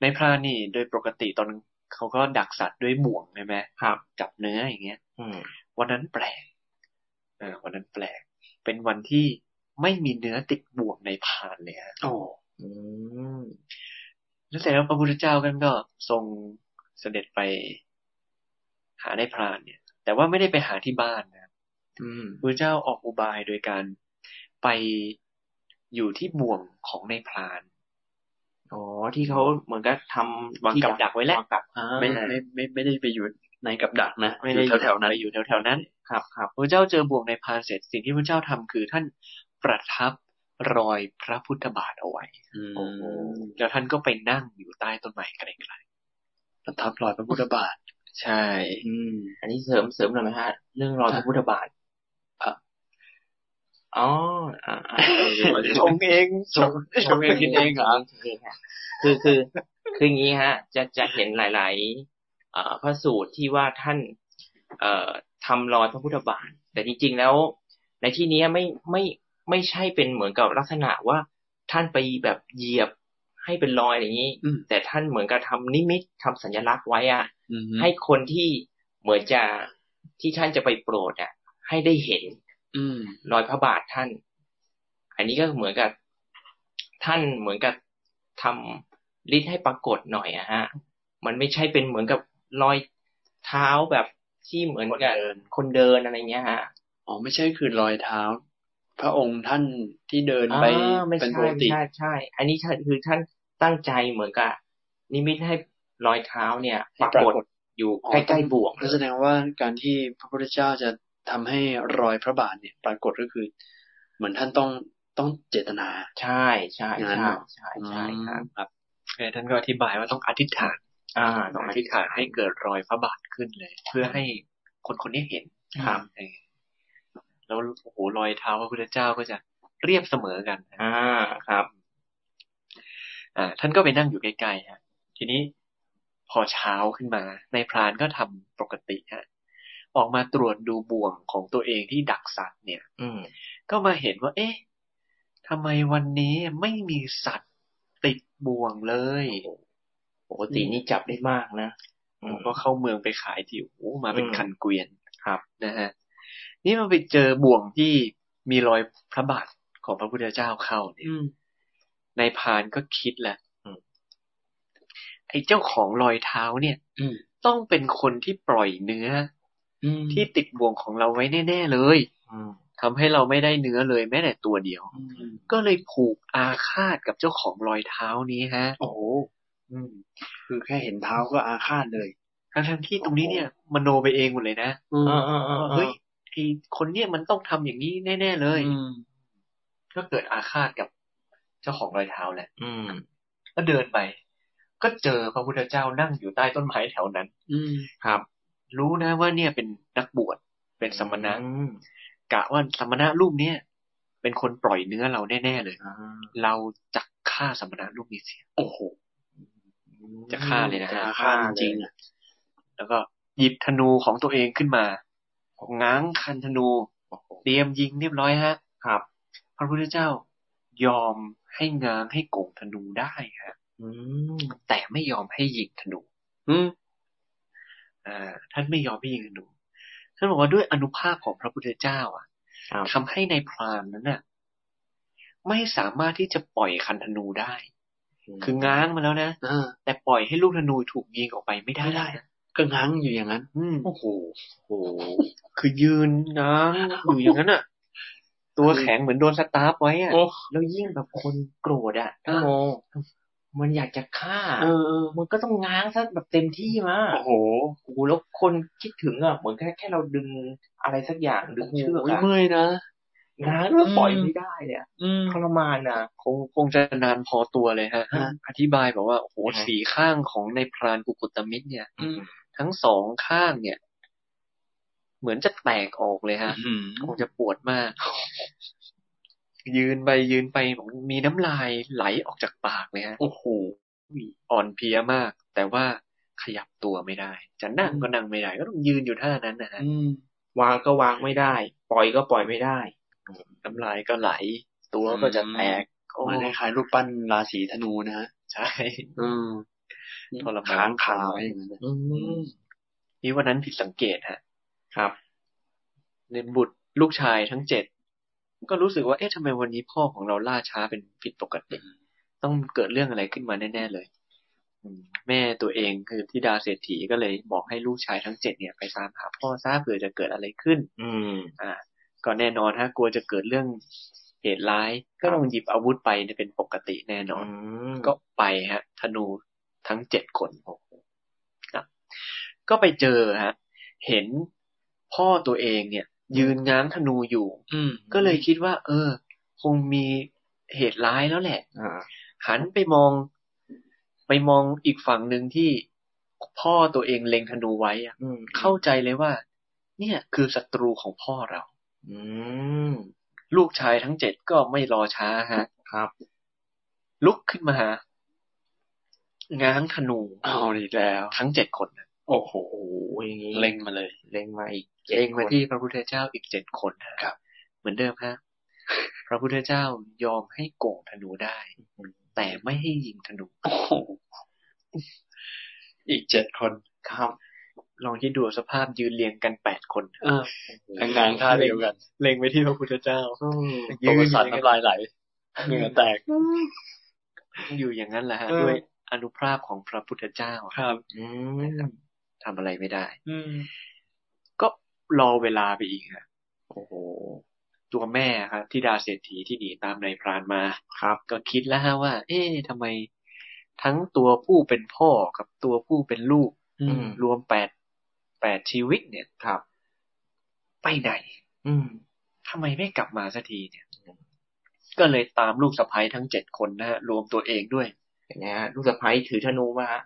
ในายพรานนี่โดยปกติตอนนั้นเขาก็ดักสัตว์ด้วยบ่วงใช่ไหมครับจับเนื้ออย่างเงี้ยอืมวันนั้นแปลกเออวันนั้นแปลก เป็นวันที่ไม่มีเนื้อติดบ่วงในพานเลยฮะโอ้อืมแล้วเสร็จแล้วพระพุทธเจ้ากันก็ทรงเสด็จไปหาในายพรานเนี่ย แต่ว่าไม่ได้ไปหาที่บ้านนะอืมพระพุทธเจ้าออกอุบายโดยการไปอยู่ที่บ่วงของในายพรานอ๋อที่เขาเหมือนกับทำวางกับดักไว้แล้ววางกับอ่าไม่ไม่ไม่ไม่ได้ไปอยู่ในกับดักนะไม่อได้ยู่แถวๆนั้นไปอยู่แถวๆนั้น ครับครับพระเจ้าเจอบ่วงในพรานเสร็จสิ่งที่พระเจ้าทำคือท่านประทับรอยพระพุทธบาทเอาไว้อืมโอ้โหแล้วท่านก็ไปนั่งอยู่ใต้ต้นไม้ไกลประทับรอยพระพุทธบาทๆ ใช่ อืม อันนี้เสริมเสริมหน่อยไหมฮะ เรื่องรอยพระพุทธบาทอะอ๋ออ่าอ่าชงเองชงชงเองกินเองเหรอชงเองฮะคือคือคืออย่างนี้ฮะ จะจะเห็นหลายๆเอ่อพระสูตรที่ว่าท่าน เอ่อทำรอยพระพุทธบาท แต่จริง ๆ แล้ว ในที่นี้ไม่ไม่ไม่ใช่เป็นเหมือนกับลักษณะว่าท่านไปแบบเหยียบให้เป็นรอยอย่างนี้อืมแต่ท่านเหมือนกับทำนิมิตทำสัญลักษณ์ไว้อะอืม ให้คนที่เหมือนจะที่ท่านจะไปโปรดอะ ให้ได้เห็น อืมรอยพระบาทท่าน อันนี้ก็เหมือนกับท่านเหมือนกับทำฤทธิ์ให้ปรากฏหน่อยอะฮะ มันไม่ใช่เป็นเหมือนกับรอยเท้าแบบที่เหมือนกับคนเดินอะไรเงี้ยฮะ อ๋อไม่ใช่คือรอยเท้า พระองค์ท่านที่เดินไปอ่าไม่เป็นใช่ปกไม่ติใช่ใช่ อันนี้ท่านคือท่านตั้งใจเหมือนกับนิมิตให้ รอยเท้าเนี่ยปรากฏอยู่อ๋อใกล้ๆบ่วงนั่นแสดงว่าการที่พระพุทธเจ้าจะทำให้รอยพระบาทเนี่ย ปรากฏก็คือ เหมือนท่านต้องต้องเจตนา ใช่ใช่งั้นใช่เหรอใช่ใช่ครับครับเออท่านก็อธิบายว่าต้องอธิษฐาน อ่า ต้องอธิษฐานให้เกิดรอยพระบาทขึ้นเลย เพื่อให้คนคนนี้เห็นครับเออแล้วโอ้โหรอยเท้าพระพุทธเจ้าก็จะเรียบเสมอกันนะอ่าครับ อ่า ท่านก็ไปนั่งอยู่ใกล้ๆฮะ ทีนี้ พอเช้าขึ้นมา ในายพรานก็ทำปกติฮะออกมาตรวจดูบ่วงของตัวเองที่ดักสัตว์เนี่ย อืมก็มาเห็นว่า เอ๊ะทำไมวันนี้ไม่มีสัตว์ติดบ่วงเลยปกตินี่จับได้มากนะอืมก็เข้าเมืองไปขายที่โอ้โหมาเป็นอืมคันเกวียนครับนะฮะนี่มันไปเจอบ่วงที่มีรอยพระบาทของพระพุทธเจ้าเข้าเนี่ยอืมนายพรานก็คิดแหละอืม ไอ้เจ้าของรอยเท้าเนี่ย อืมต้องเป็นคนที่ปล่อยเนื้อ อืมที่ติดบ่วงของเราไว้แน่ ๆเลยอืมทำให้เราไม่ได้เนื้อเลยแม้แต่ตัวเดียวอืมก็เลยผูกอาฆาตกับเจ้าของรอยเท้านี้ฮะ โอ้โหอืมคือแค่เห็นเท้าก็อาฆาตเลยใทั้งๆที่ตรงนี้เนี่ยมโนไปเองหมดเลยนะอืมเออเออเออว่าเอเฮ้อยไอคนเนี่ยมันต้องทำอย่างนี้แน่ ๆเลยอืมก็เกิดอาฆาตกับเจ้าของรอยเท้าแหละอืมก็เดินไป ก็เจอพระพุทธเจ้านั่งอยู่ใต้ต้นไม้แถวนั้น อืมครับ รู้นะว่าเนี่ยเป็นนักบวชเป็นสมณะอืมกะว่าสมณะรูปเนี้ยเป็นคนปล่อยเนื้อเราแน่ๆเลยอ่าเราจะฆ่าสมณะรูปนี้เสียโอ้โหจะฆ่าเลยนะจฮะฆ่าจริงๆเลยอะแล้วก็หยิบธนูของตัวเองขึ้นมาง้างคันธนูเตรียมยิงเรียบร้อยฮะ ครับ พระพุทธเจ้ายอมให้ง้างให้โกงธนูได้ฮะอืม แต่ไม่ยอมให้ยิงธนูอืมอ่าท่านไม่ยอมให้ยิงธนูท่านบอกว่าด้วยอนุภาพของพระพุทธเจ้า อะครับทำให้ในพรามนั้นน่ะ ไม่สามารถที่จะปล่อยคันธนูได้ คือง้างมาแล้วนะอ่าแต่ปล่อยให้ลูกธนูถูกยิงออกไปไม่ได้ไม่ได้นะก็ง้างอยู่อย่างนั้นอืมโอ้โหโอ้โหคือยืนง้างอยู่อย่างนั้นอะ ตัวแข็งเหมือนโดนสตาร์ฟไว้อะโอ้แล้วยิ่งแบบคนโกรธอะท่านโม มันอยากจะฆ่าเออเออ มันก็ต้องง้างซะแบบเต็มที่มา โอ้โหโอ้โหแล้วคนคิดถึงอะเหมือนแค่แค่เราดึงอะไรสักอย่างดึงเชือกโอ้ยอะเมื่อยนะง้างแล้วปล่อยไม่ได้เนี่ยอืมทรมานอะคงคงจะนานพอตัวเลยฮะฮะอธิบายบอกว่าโอ้โหฮะสีข้างของในพรานกุกุตมิตรเนี่ยอืมทั้งสองข้างเนี่ย เหมือนจะแตกออกเลยฮะอืมคงจะปวดมาก ยืนไปยืนไปบอกมีน้ำลายไหลออกจากปากเลยฮะโอ้โหอ่อนเพลียมาก แต่ว่าขยับตัวไม่ได้ จะนั่งก็นั่งไม่ได้ ก็ต้องยืนอยู่ท่านั้นนะฮะอืมวางก็วางไม่ได้ ปล่อยก็ปล่อยไม่ได้น้ำลายก็ไหล ตัวก็จะแตกโอ้เหมือนคล้ายๆรูปปั้นราศีธนูนะฮะใช่ อืมทรมานค้างคาไว้อย่างนั้นนะอืมนี่วันนั้นผิดสังเกตฮะ ครับในบุตรลูกชายทั้งเจ็ด ก็รู้สึกว่าเอ๊ะทำไมวันนี้พ่อของเราล่าช้าเป็นผิดปกติ ต้องเกิดเรื่องอะไรขึ้นมาแน่ ๆเลยอืมแม่ตัวเองคือธิดาเศรษฐีก็เลยบอกให้ลูกชายทั้งเจ็ดเนี่ยไปตามหาพ่อซะเผื่อจะเกิดอะไรขึ้น อืม อ่า ก็แน่นอนฮะกลัวจะเกิดเรื่องเหตุร้าย ก็ต้องหยิบอาวุธไปเนี่ยเป็นปกติแน่นอนมก็ไปฮะ ธนูทั้งเจ็ดคนครับก็ไปเจอฮะ เห็นพ่อตัวเองเนี่ย ยืนง้างธนูอยู่ อืมก็เลยคิดว่า เออ คงมีเหตุร้ายแล้วแหละอ่าหันไปมอง ไปมองอีกฝั่งหนึ่งที่พ่อตัวเองเล็งธนูไว้อะอืมเข้าใจเลยว่า เนี่ย คือศัตรูของพ่อเราอืมลูกชายทั้งเจ็ดก็ไม่รอช้าฮะ ครับ ลุกขึ้นมาหาง้างธนูเอาอีกแล้ว ทั้งเจ็ดคนน่ะ โอ้โหโอ้ยอย่างงี้เล็งมาเลย เล็งมาอีกจ็ดเองมาคนที่พระพุทธเจ้าอีกเจ็ดคนฮะครับ เหมือนเดิมฮะพระพุทธเจ้ายอมให้โก่งธนูได้ แต่ไม่ให้ยิงธนูโอ้โหอีกเจ็ดคนครับ ลองคิดดูสภาพยืนเรียงกันแปดคนเออทำงานท่าเดียวกัน เล็งไปที่พระพุทธเจ้าอืมตัวสั่นน้ำลายไหลเหงื่อแตก อยู่อย่างนั้นแหละฮะเออด้วยอนุภาพของพระพุทธเจ้าครับ อืม ทำอะไรไม่ได้ อืมก็รอเวลาไปอีกฮะโอ้โห ตัวแม่ครับที่ดาเศรษฐีที่หนีตามนายพรานมาครับ ก็คิดแล้วฮะว่า เอ๊ะทำไมทั้งตัวผู้เป็นพ่อกับตัวผู้เป็นลูกอืมรวมแปดแปดชีวิตเนี่ยครับ ไปไหน อืมทำไมไม่กลับมาสักทีเนี่ย ก็เลยตามลูกสะใภ้ทั้งเจ็ดคนนะฮะรวมตัวเองด้วยเป็นไงฮะลูกสะใภ้ถือธนูมาฮะ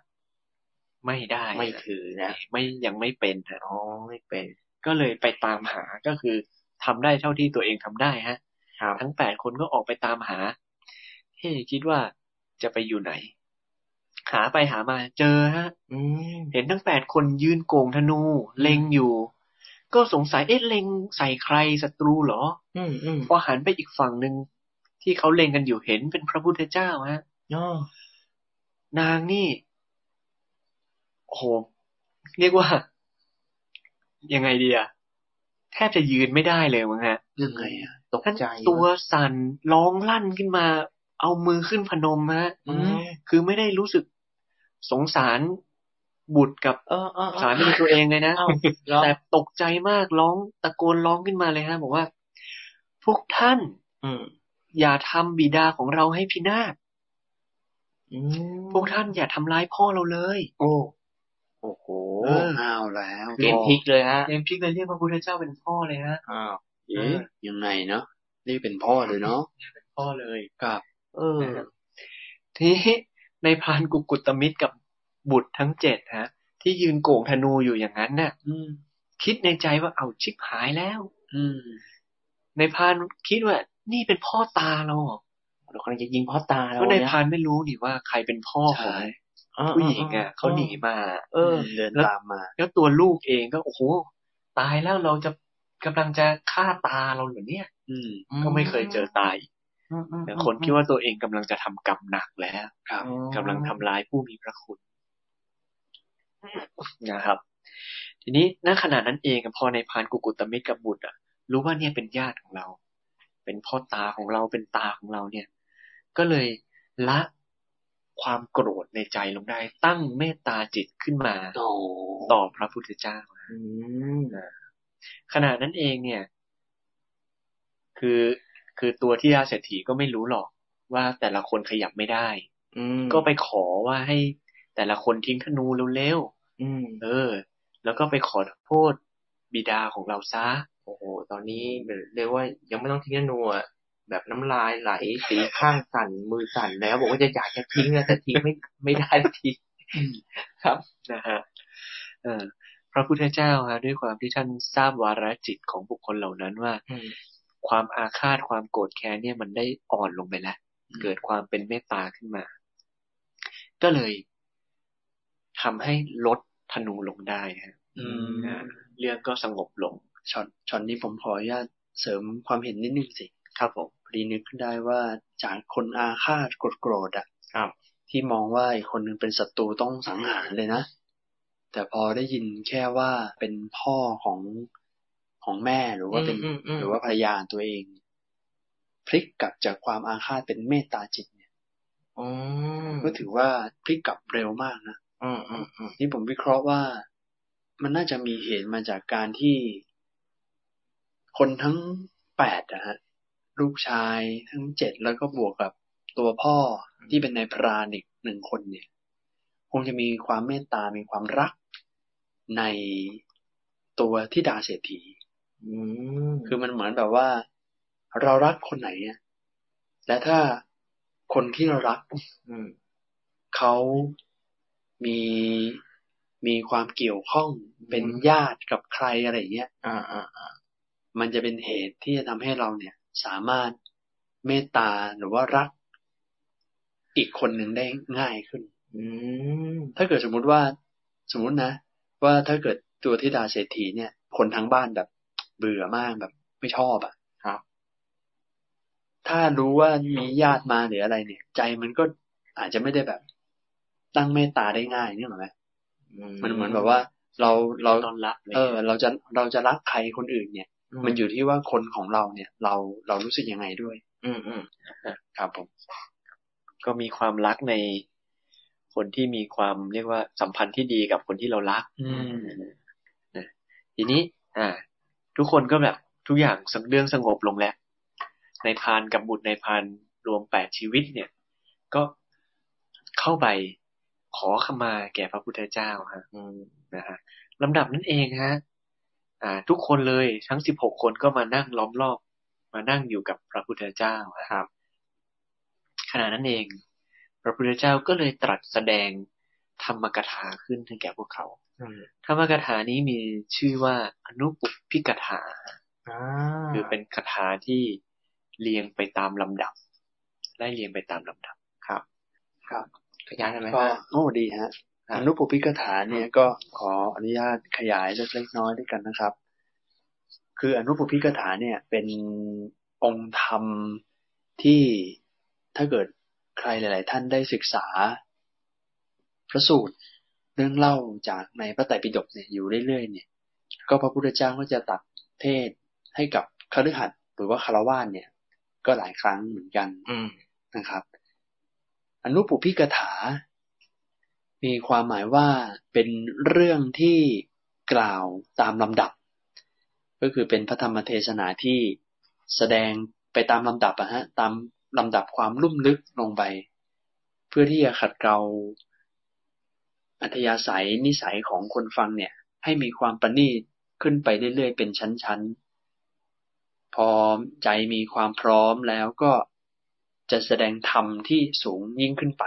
ไม่ได้ไม่ถือนะไม่ยังไม่เป็นฮะอ๋อไม่เป็น ก็เลยไปตามหาก็คือทำได้เท่าที่ตัวเองทำได้ฮะครับทั้งแปดคนก็ออกไปตามหาเฮ้คิดว่าจะไปอยู่ไหน หาไปหามาเจอฮะอืมเห็นทั้งแปดคนยืนโกงธนู เล็งอยู่ ก็สงสัยเอ๊ะเล็งใส่ใครศัตรูเหรอ อืมอืมพอหันไปอีกฝั่งหนึ่งที่เขาเล็งกันอยู่เห็นเป็นพระพุทธเจ้าฮะอ๋อนางนี่ โอ้โหเรียกว่า ยังไงดีอะแทบจะยืนไม่ได้เลยมั้งฮะยังไงอะตกท่านใจตัวสั่นร้องลั่นขึ้นมา เอามือขึ้นพนมฮะอืมคือไม่ได้รู้สึกสงสารบุตรกับเออเออเออสามีตัวเองเลยนะเอ้าแล้วแต่ตกใจมากร้องตะโกนร้องขึ้นมาเลยฮะ บอกว่า พวกท่านอืมอย่าทำบิดาของเราให้พินาศอืมพวกท่านอย่าทำร้ายพ่อเราเลย โอ้ โอ้โหเอออ้าวแล้วเกมพลิกเลยฮะเกมพลิกเลยเรียกพระพุทธเจ้าเป็นพ่อเลยฮะอ้าวเอ๊ะยังไงเนาะนี่เป็นพ่อเลยเนาะเป็นพ่อเลยกับ เออ ทีนี้ในพรานกุกุตมิตรกับบุตรทั้งเจ็ดฮะ ที่ยืนโก่งธนูอยู่อย่างนั้นน่ะ อืมคิดในใจว่าเอาชิบหายแล้ว อืมในพรานคิดว่า นี่เป็นพ่อตาเราเหรอเรากำลังจะยิงพ่อตาเพเราราะในเนี่ยพรานไม่รู้นี่ว่าใครเป็นพ่อของใช่ ผู้หญิงอะเขาหนีมา เออเดินตามมา แล้วตัวลูกเองก็โอ้โหตายแล้วเราจะกำลังจะฆ่าตาเราเหรือเนี่ย อืม ก็ไม่เคยเจอตายแต่คนคิดว่าตัวเองกำลังจะทำกรรมหนักแล้วครับกำลังทำร้ายผู้มีพระคุณนะครับ ทีนี้ณขณะนั้นเองพอในพรานกุกุตมิตรกับบุตรอะ รู้ว่าเนี่ยเป็นญาติของเรา เป็นพ่อตาของเราเป็นตาของเราเนี่ย ก็เลยละ ความโกรธในใจลงได้ ตั้งเมตตาจิตขึ้นมาโอ้ต่อพระพุทธเจ้าอืมขณะนั้นเองเนี่ย คือคือตัวที่ราเศรษฐีก็ไม่รู้หรอกว่าแต่ละคนขยับไม่ได้อืมก็ไปขอว่าให้แต่ละคนทิ้งธนูเร็วอืมๆเออ แล้วก็ไปขอโทษบิดาของเราซะโอ้โห ตอนนี้เรียกว่ายังไม่ต้องทิ้งธนูอะ แบบน้ำลายไหลสีข้างสั่นมือสั่นแล้ว บอกว่าจะอยากจะทิ้งแล้วแต่ทิ้งไม่ไม่ได้สักทีครับนะฮะเออพระพุทธเจ้าฮะด้วยความที่ท่านทราบวาระจิตของบุคคลเหล่านั้นว่าอืมความอาฆาตความโกรธแค้นเนี่ยมันได้อ่อนลงไปแล้วเกิดความเป็นเมตตาขึ้นมา ก็เลยทำให้ลดธนูลงได้ฮะอืมอ่าเรื่องก็สงบลงช็อตช็อตนี้ผมขออนุญาตเสริมความเห็นนิดนึงสิ ครับผมพอดีนึกขึ้นได้ว่าจากคนอาฆาตโกรธโกรธๆอะ ครับ ที่มองว่าอีกคนหนึ่งเป็นศัตรูต้องสังหารเลยนะ แต่พอได้ยินแค่ว่าเป็นพ่อของของแม่หรือว่าเป็นอืมอืมอืมหรือว่าภรรยาตัวเอง พลิกกลับจากความอาฆาตเป็นเมตตาจิตเนี่ยอืมก็ถือว่าพลิกกลับเร็วมากนะอืมอืมอืมนี่ผมวิเคราะห์ว่ามันน่าจะมีเหตุมาจากการที่ คนทั้งแปดนะฮะ ลูกชายทั้งเจ็ดแล้วก็บวกกับตัวพ่อที่เป็นนายพรานอีกหนึ่งคนเนี่ย คงจะมีความเมตตา มีความรักในตัวที่ดาเศรษฐีอืมคือมันเหมือนแบบว่า เรารักคนไหนอะและถ้าคนที่เรารักอืมเขามีมีความเกี่ยวข้องเป็นญาติกับใครอะไรอย่างเงี้ยอ่าอ่าอ่ามันจะเป็นเหตุที่จะทำให้เราเนี่ย สามารถเมตตาหรือว่ารัก อีกคนหนึ่งได้ง่ายขึ้นอืมถ้าเกิดสมมุติว่า สมมุตินะ ว่าถ้าเกิดตัวที่ดาเศรษฐีเนี่ย คนทั้งบ้านแบบ เบื่อมากแบบ ไม่ชอบอะ่ะครับ ถ้ารู้ว่ามีญาติมาหรืออะไรเนี่ย ใจมันก็อาจจะไม่ได้แบบ ตั้งเมตตาได้ง่ายนี่หรอกไหมมันเหมือนแบบว่า เราเราต้อนรับเลยเออ เราจะเราจะรักใครคนอื่นเนี่ย มันอยู่ที่ว่าคนของเราเนี่ย เราเรารู้สึกยังไงด้วย อืมอืมครับผม ก็มีความรักในคนที่มีความเรียกว่าสัมพันธ์ที่ดีกับคนที่เรารัก อืมนะทีนี้ อ่า ทุกคนก็แบบทุกอย่างสงเรื่องสงบลงแล้วในพานกับบุตรในพานรวมแปดชีวิต เนี่ย ก็เข้าไปขอขมาแก่พระพุทธเจ้าฮะอืมนะฮะลำดับนั้นเองฮะอ่า ทุกคนเลยทั้งสิบหกคนก็มานั่งล้อมรอบ มานั่งอยู่กับพระพุทธเจ้าครับขณะนั้นเอง พระพุทธเจ้าก็เลยตรัสแสดงธรรมกถาขึ้นให้แก่พวกเขาอืมธรรมกถานี้มีชื่อว่าอนุปุพิกถาอ่าคือเป็นคาถาที่เรียงไปตามลำดับไล่เรียงไปตามลำดับครับ ครับ ขยายได้ไหมก็ฮะโอ้ดีฮะครับ อนุปปิกถาเนี่ยก็ขออนุญาตขยายเล็กๆน้อยๆด้วยกันนะครับ คืออนุปปิกถาเนี่ยเป็นองค์ธรรมที่ถ้าเกิดใครหลาย ๆ ท่านได้ศึกษา พระสูตรเรื่องเล่าจากในพระไตรปิฎกเนี่ยอยู่เรื่อย ๆ เนี่ย ก็พระพุทธเจ้าก็จะตัดเทศให้กับคฤหัสถ์หรือว่าคารวาสเนี่ย ก็หลายครั้งเหมือนกันนะครับ อนุปุพิกถา มีความหมายว่าเป็นเรื่องที่กล่าวตามลำดับ ก็คือเป็นพระธรรมเทศนาที่แสดงไปตามลำดับอะฮะตามลำดับความลุ่มลึกลงไป เพื่อที่จะขัดเกลาอัธยาศัยนิสัยของคนฟังเนี่ย ให้มีความประณีตขึ้นไปเรื่อยๆ เป็นชั้นๆ พอใจมีความพร้อมแล้วก็จะแสดงธรรมที่สูงยิ่งขึ้นไป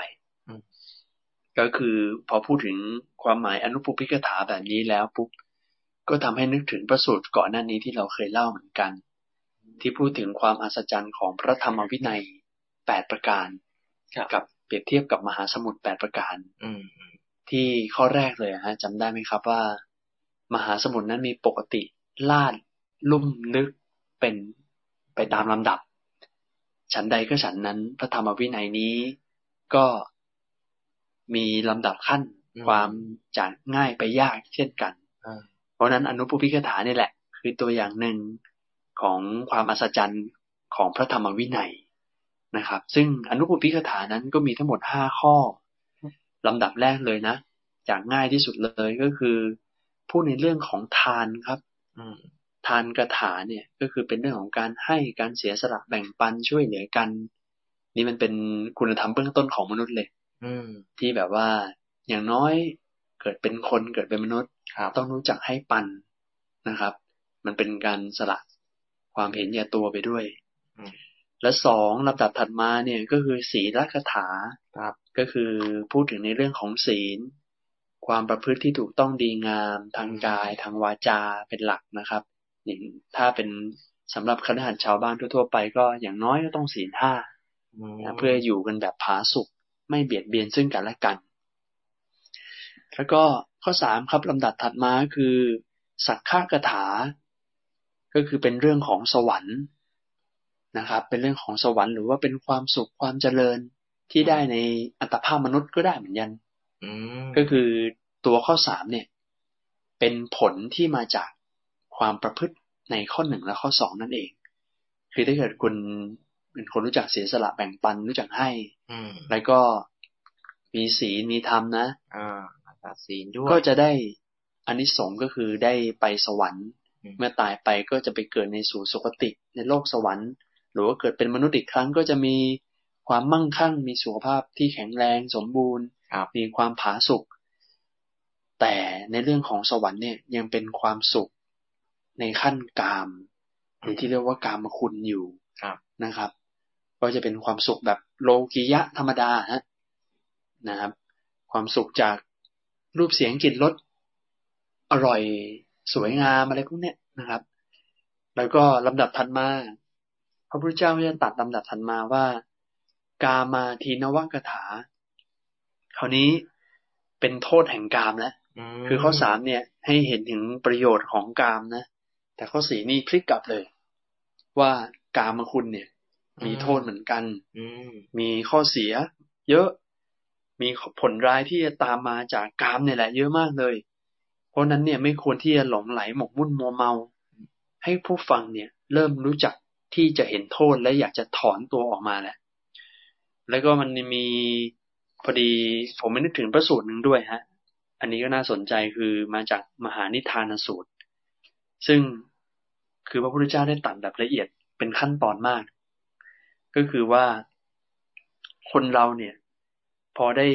ก็คือพอพูดถึงความหมายอนุปุพิกถาแบบนี้แล้วปุ๊บก็ทำให้นึกถึงประสูตรก่อนหน้านี้ที่เราเคยเล่าเหมือนกัน ที่พูดถึงความอัศจรรย์ของพระธรรมวินัยแปดประการกับเปรียบเทียบกับมหาสมุทรแปดประการ อืมที่ข้อแรกเลยฮะจำได้ไหมครับว่า มหาสมุทรนั้นมีปกติลาดลุ่มลึกเป็นไปตามลำดับ ฉันใดก็ฉันนั้นพระธรรมวินัยนี้ ก็ มีลำดับขั้นอืมความจากง่ายไปยากเช่นกันอ่าเพราะฉะนั้นอนุปุพิกถานี่แหละ คือตัวอย่างหนึ่งของความอัศจรรย์ของพระธรรมวินัยนะครับ ซึ่งอนุปุพิกถานั้นก็มีทั้งหมดห้าข้อลำดับแรกเลยนะ จากง่ายที่สุดเลยก็คือพูดในเรื่องของทานครับอืมทานกถาเนี่ยก็คือเป็นเรื่องของการให้การเสียสละแบ่งปันช่วยเหลือกัน นี่มันเป็นคุณธรรมเบื้องต้นของมนุษย์เลย อืม ที่แบบว่าอย่างน้อยเกิดเป็นคนเกิดเป็นมนุษย์ครับต้องรู้จักให้ปันนะครับ มันเป็นการสละความเห็นแก่ตัวไปด้วยอืมและสองลำดับถัดมาเนี่ยก็คือศีลคถาครับ ก็คือพูดถึงในเรื่องของศีล ความประพฤติที่ถูกต้องดีงามทางกายทางวาจาเป็นหลักนะครับอย่างถ้าเป็นสำหรับคณะหันชาวบ้านทั่วๆไปก็อย่างน้อยก็ต้องศีลห้าอืมนะเพื่ออยู่กันแบบผาสุก ไม่เบียดเบียนซึ่งกันและกัน แล้วก็ข้อสามครับลำดับถัดมาคือ สักขากถา ก็คือเป็นเรื่องของสวรรค์นะครับ เป็นเรื่องของสวรรค์หรือว่าเป็นความสุขความเจริญที่ได้ในอัตภาพมนุษย์ก็ได้เหมือนกันอืมก็คือตัวข้อสามเนี่ย เป็นผลที่มาจากความประพฤติในข้อหนึ่งและข้อสองนั่นเอง คือถ้าเกิดคุณ เป็นคนรู้จักเสียสละแบ่งปันรู้จักให้ อืมแล้วก็มีศีลมีธรรมนะอ่าตัดศีลด้วยก็จะได้อานิสงส์ก็คือได้ไปสวรรค์อืมเมื่อตายไปก็จะไปเกิดในสู่สุคติในโลกสวรรค์ หรือว่าเกิดเป็นมนุษย์อีกครั้งก็จะมีความมั่งคั่ง มีสุขภาพที่แข็งแรงสมบูรณ์ครับมีความผาสุกแต่ในเรื่องของสวรรค์เนี่ยยังเป็นความสุขในขั้นกามหรือที่เรียกว่ากามคุณอยู่ครับนะครับ ก็จะเป็นความสุขแบบโลกิยะธรรมดาฮะนะครับ ความสุขจากรูปเสียงกลิ่นรสอร่อยสวยงามอะไรพวกเนี้ยนะครับ แล้วก็ลำดับถัดมา พระพุทธเจ้าจะตัดลำดับถัดมาว่า กามาทีนวกถา คราวนี้เป็นโทษแห่งกามแล้วคือข้อสามเนี่ย ให้เห็นถึงประโยชน์ของกามนะ แต่ข้อสี่นี่พลิกกลับเลย ว่ากามคุณเนี่ย มีโทษเหมือนกันอืมมีข้อเสีย เยอะ มีผลร้ายที่จะตามมาจากกามเนี่ยแหละ เยอะมากเลย เพราะฉะนั้นเนี่ยไม่ควรที่จะหลงไหลหมกมุ่นมัวเมา ให้ผู้ฟังเนี่ย เริ่มรู้จักที่จะเห็นโทษและอยากจะถอนตัวออกมาแหละ แล้วก็มันมีพอดีผมไม่นึกถึงพระสูตรหนึ่งด้วยฮะ อันนี้ก็น่าสนใจคือมาจากมหานิทานสูตร ซึ่งคือพระพุทธเจ้าได้ตัดแบบละเอียดเป็นขั้นตอนมาก ก็คือว่าคนเราเนี่ย พอได้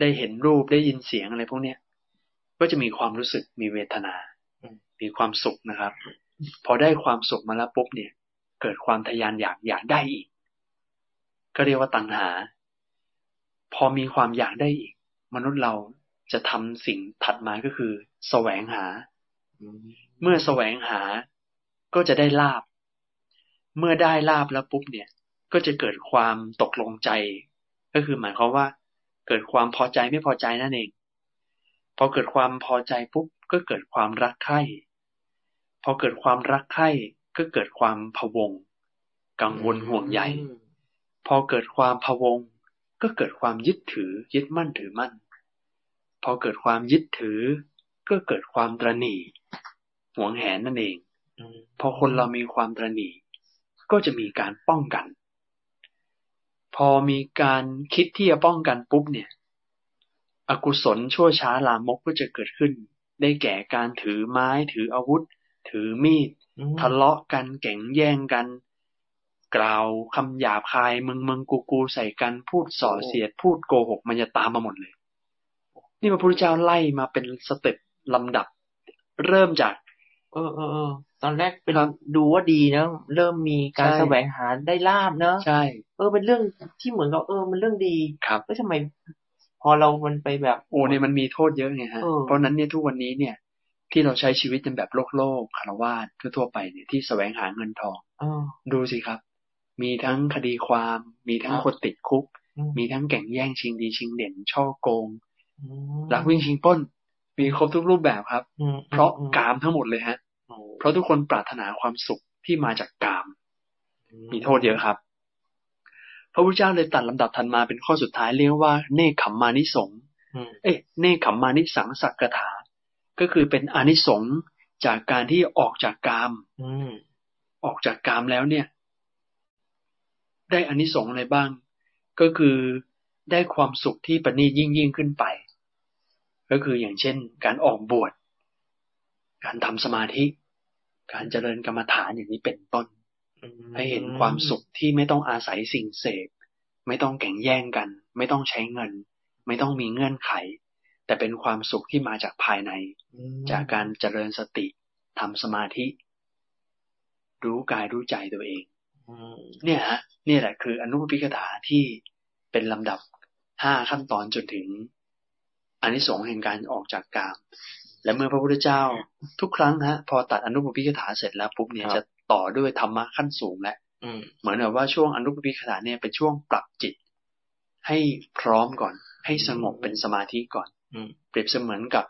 ได้เห็นรูปได้ยินเสียงอะไรพวกเนี้ยก็จะมีความรู้สึกมีเวทนา มีความสุขนะครับ พอได้ความสุขมาแล้วปุ๊บเนี่ย เกิดความทะยานอยากอยากได้อีก ก็เรียกว่าตัณหา พอมีความอยากได้อีก มนุษย์เราจะทำสิ่งถัดมาก็คือ แสวงหาอืมเมื่อแสวงหาก็จะได้ลาบ เมื่อได้ลาบแล้วปุ๊บเนี่ย ก็จะเกิดความตกลงใจ ก็คือหมายความว่า เกิดความพอใจไม่พอใจนั่นเอง พอเกิดความพอใจปุ๊บก็เกิดความรักใคร่พอเกิดความรักใคร่ก็เกิดความพะวง กังวลห่วงใยอืมพอเกิดความพะวง ก็เกิดความยึดถือ ยึดมั่นถือมั่น พอเกิดความยึดถือ ก็เกิดความตระหนี่หวงแหนนั่นเองอืมพอคนเรามีความตระหนี่ ก็จะมีการป้องกัน พอมีการคิดที่จะป้องกันปุ๊บเนี่ย อกุศลชั่วช้าลามกก็จะเกิดขึ้น ได้แก่การถือไม้ถืออาวุธ ถือมีดอืมทะเลาะกันแก่งแย่งกัน กล่าวคำหยาบคายมึงมึงกูกูใส่กันพูดส่อเสียด พูดโกหกมันจะตามมาหมดเลย นี่พระพุทธเจ้าไล่มาเป็นสเต็ปลำดับ เริ่มจาก เออเออเออ ตอนแรกเป็นครับดูว่าดีนะเริ่มมีการใช่แสวงหาได้ลาบเนอะใช่ เออเป็นเรื่องที่เหมือนกับเออมันเรื่องดีครับแล้วทำไม พอเรามันไปแบบ โอ้เนี่ยมันมีโทษเยอะไงฮะเออเพราะฉะนั้นเนี่ยทุกวันนี้เนี่ย ที่เราใช้ชีวิตกันแบบโลกโลกคารวาสทั่วๆไปเนี่ยที่แสวงหาเงินทองเออดูสิครับ มีทั้งคดีความ มีทั้งครับคนติดคุกอืมมีทั้งแก่งแย่งชิงดีชิงเด่น ช่อโกงอืมลักวิ่งชิงปล้น มีครบทุกรูปแบบครับอืมเพราะอืมกามทั้งหมดเลยฮะโอ้ เพราะทุกคนปรารถนาความสุขที่มาจากกาม มีโทษเยอะครับ พระพุทธเจ้าเลยตัดลำดับทันมาเป็นข้อสุดท้ายเรียกว่า เนคขมมานิสงส์อืมเอ๊ะเนคขมมานิสังสักกถา ก็คือเป็นอานิสงส์จากการที่ออกจากกามอืมออกจากกามแล้วเนี่ย ได้อานิสงส์อะไรบ้าง ก็คือได้ความสุขที่ประณีตยิ่งยิ่งขึ้นไป ก็คืออย่างเช่น การออกบวชการทำสมาธิ การเจริญกรรมฐานอย่างนี้เป็นต้น ให้เห็นความสุขที่ไม่ต้องอาศัยสิ่งเสพ ไม่ต้องแข่งแย่งกัน ไม่ต้องใช้เงิน ไม่ต้องมีเงื่อนไข แต่เป็นความสุขที่มาจากภายในอืมจากการเจริญสติทำสมาธิ รู้กายรู้ใจตัวเองอืมเนี่ยฮะเนี่ยแหละคืออนุปปิกถาที่เป็นลำดับห้าขั้นตอนจนถึงอานิสงส์แห่งการออกจากกาม และเมื่อพระพุทธเจ้า ทุกครั้งฮะ พอตัดอนุปปิกถาเสร็จแล้วปุ๊บเนี่ยจะต่อด้วยธรรมะขั้นสูงและอืมเหมือนแบบว่าช่วงอนุปปิกถาเนี่ยเป็นช่วงปรับจิต ให้พร้อมก่อน ให้สงบเป็นสมาธิก่อนอืมเปรียบเสมือนกับ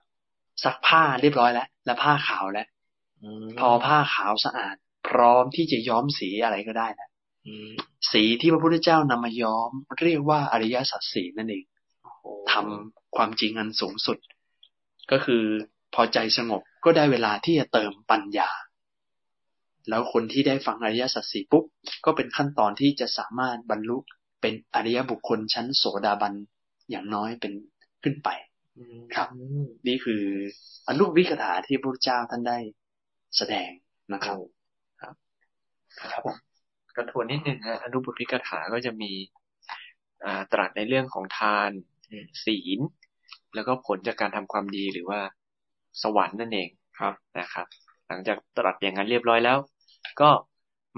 ซักผ้าเรียบร้อยแล้วและผ้าขาวแล้วอืมพอผ้าขาวสะอาด พร้อมที่จะย้อมสีอะไรก็ได้แล้วอืมสีที่พระพุทธเจ้านำมาย้อม เรียกว่าอริยสัจสีนั่นเองโอ้โหทำความจริงอันสูงสุด ก็คือ พอใจสงบก็ได้เวลาที่จะเติมปัญญา แล้วคนที่ได้ฟังอริยสัจสี่ปุ๊บก็เป็นขั้นตอนที่จะสามารถบรรลุเป็นอริยบุคคลชั้นโสดาบันอย่างน้อยเป็นขึ้นไปครับ นี่คืออนุวิกถาที่พระพุทธเจ้าท่านได้แสดงนะครับ ครับผมกระทวนนิดนึงฮะอนุบุพิกถาก็จะมีตรัสในเรื่องของทานศีล แล้วก็ผลจากการทำความดีหรือว่า สวรรค์นั่นเองครับนะครับ หลังจากตรัสอย่างนั้นเรียบร้อยแล้ว ก็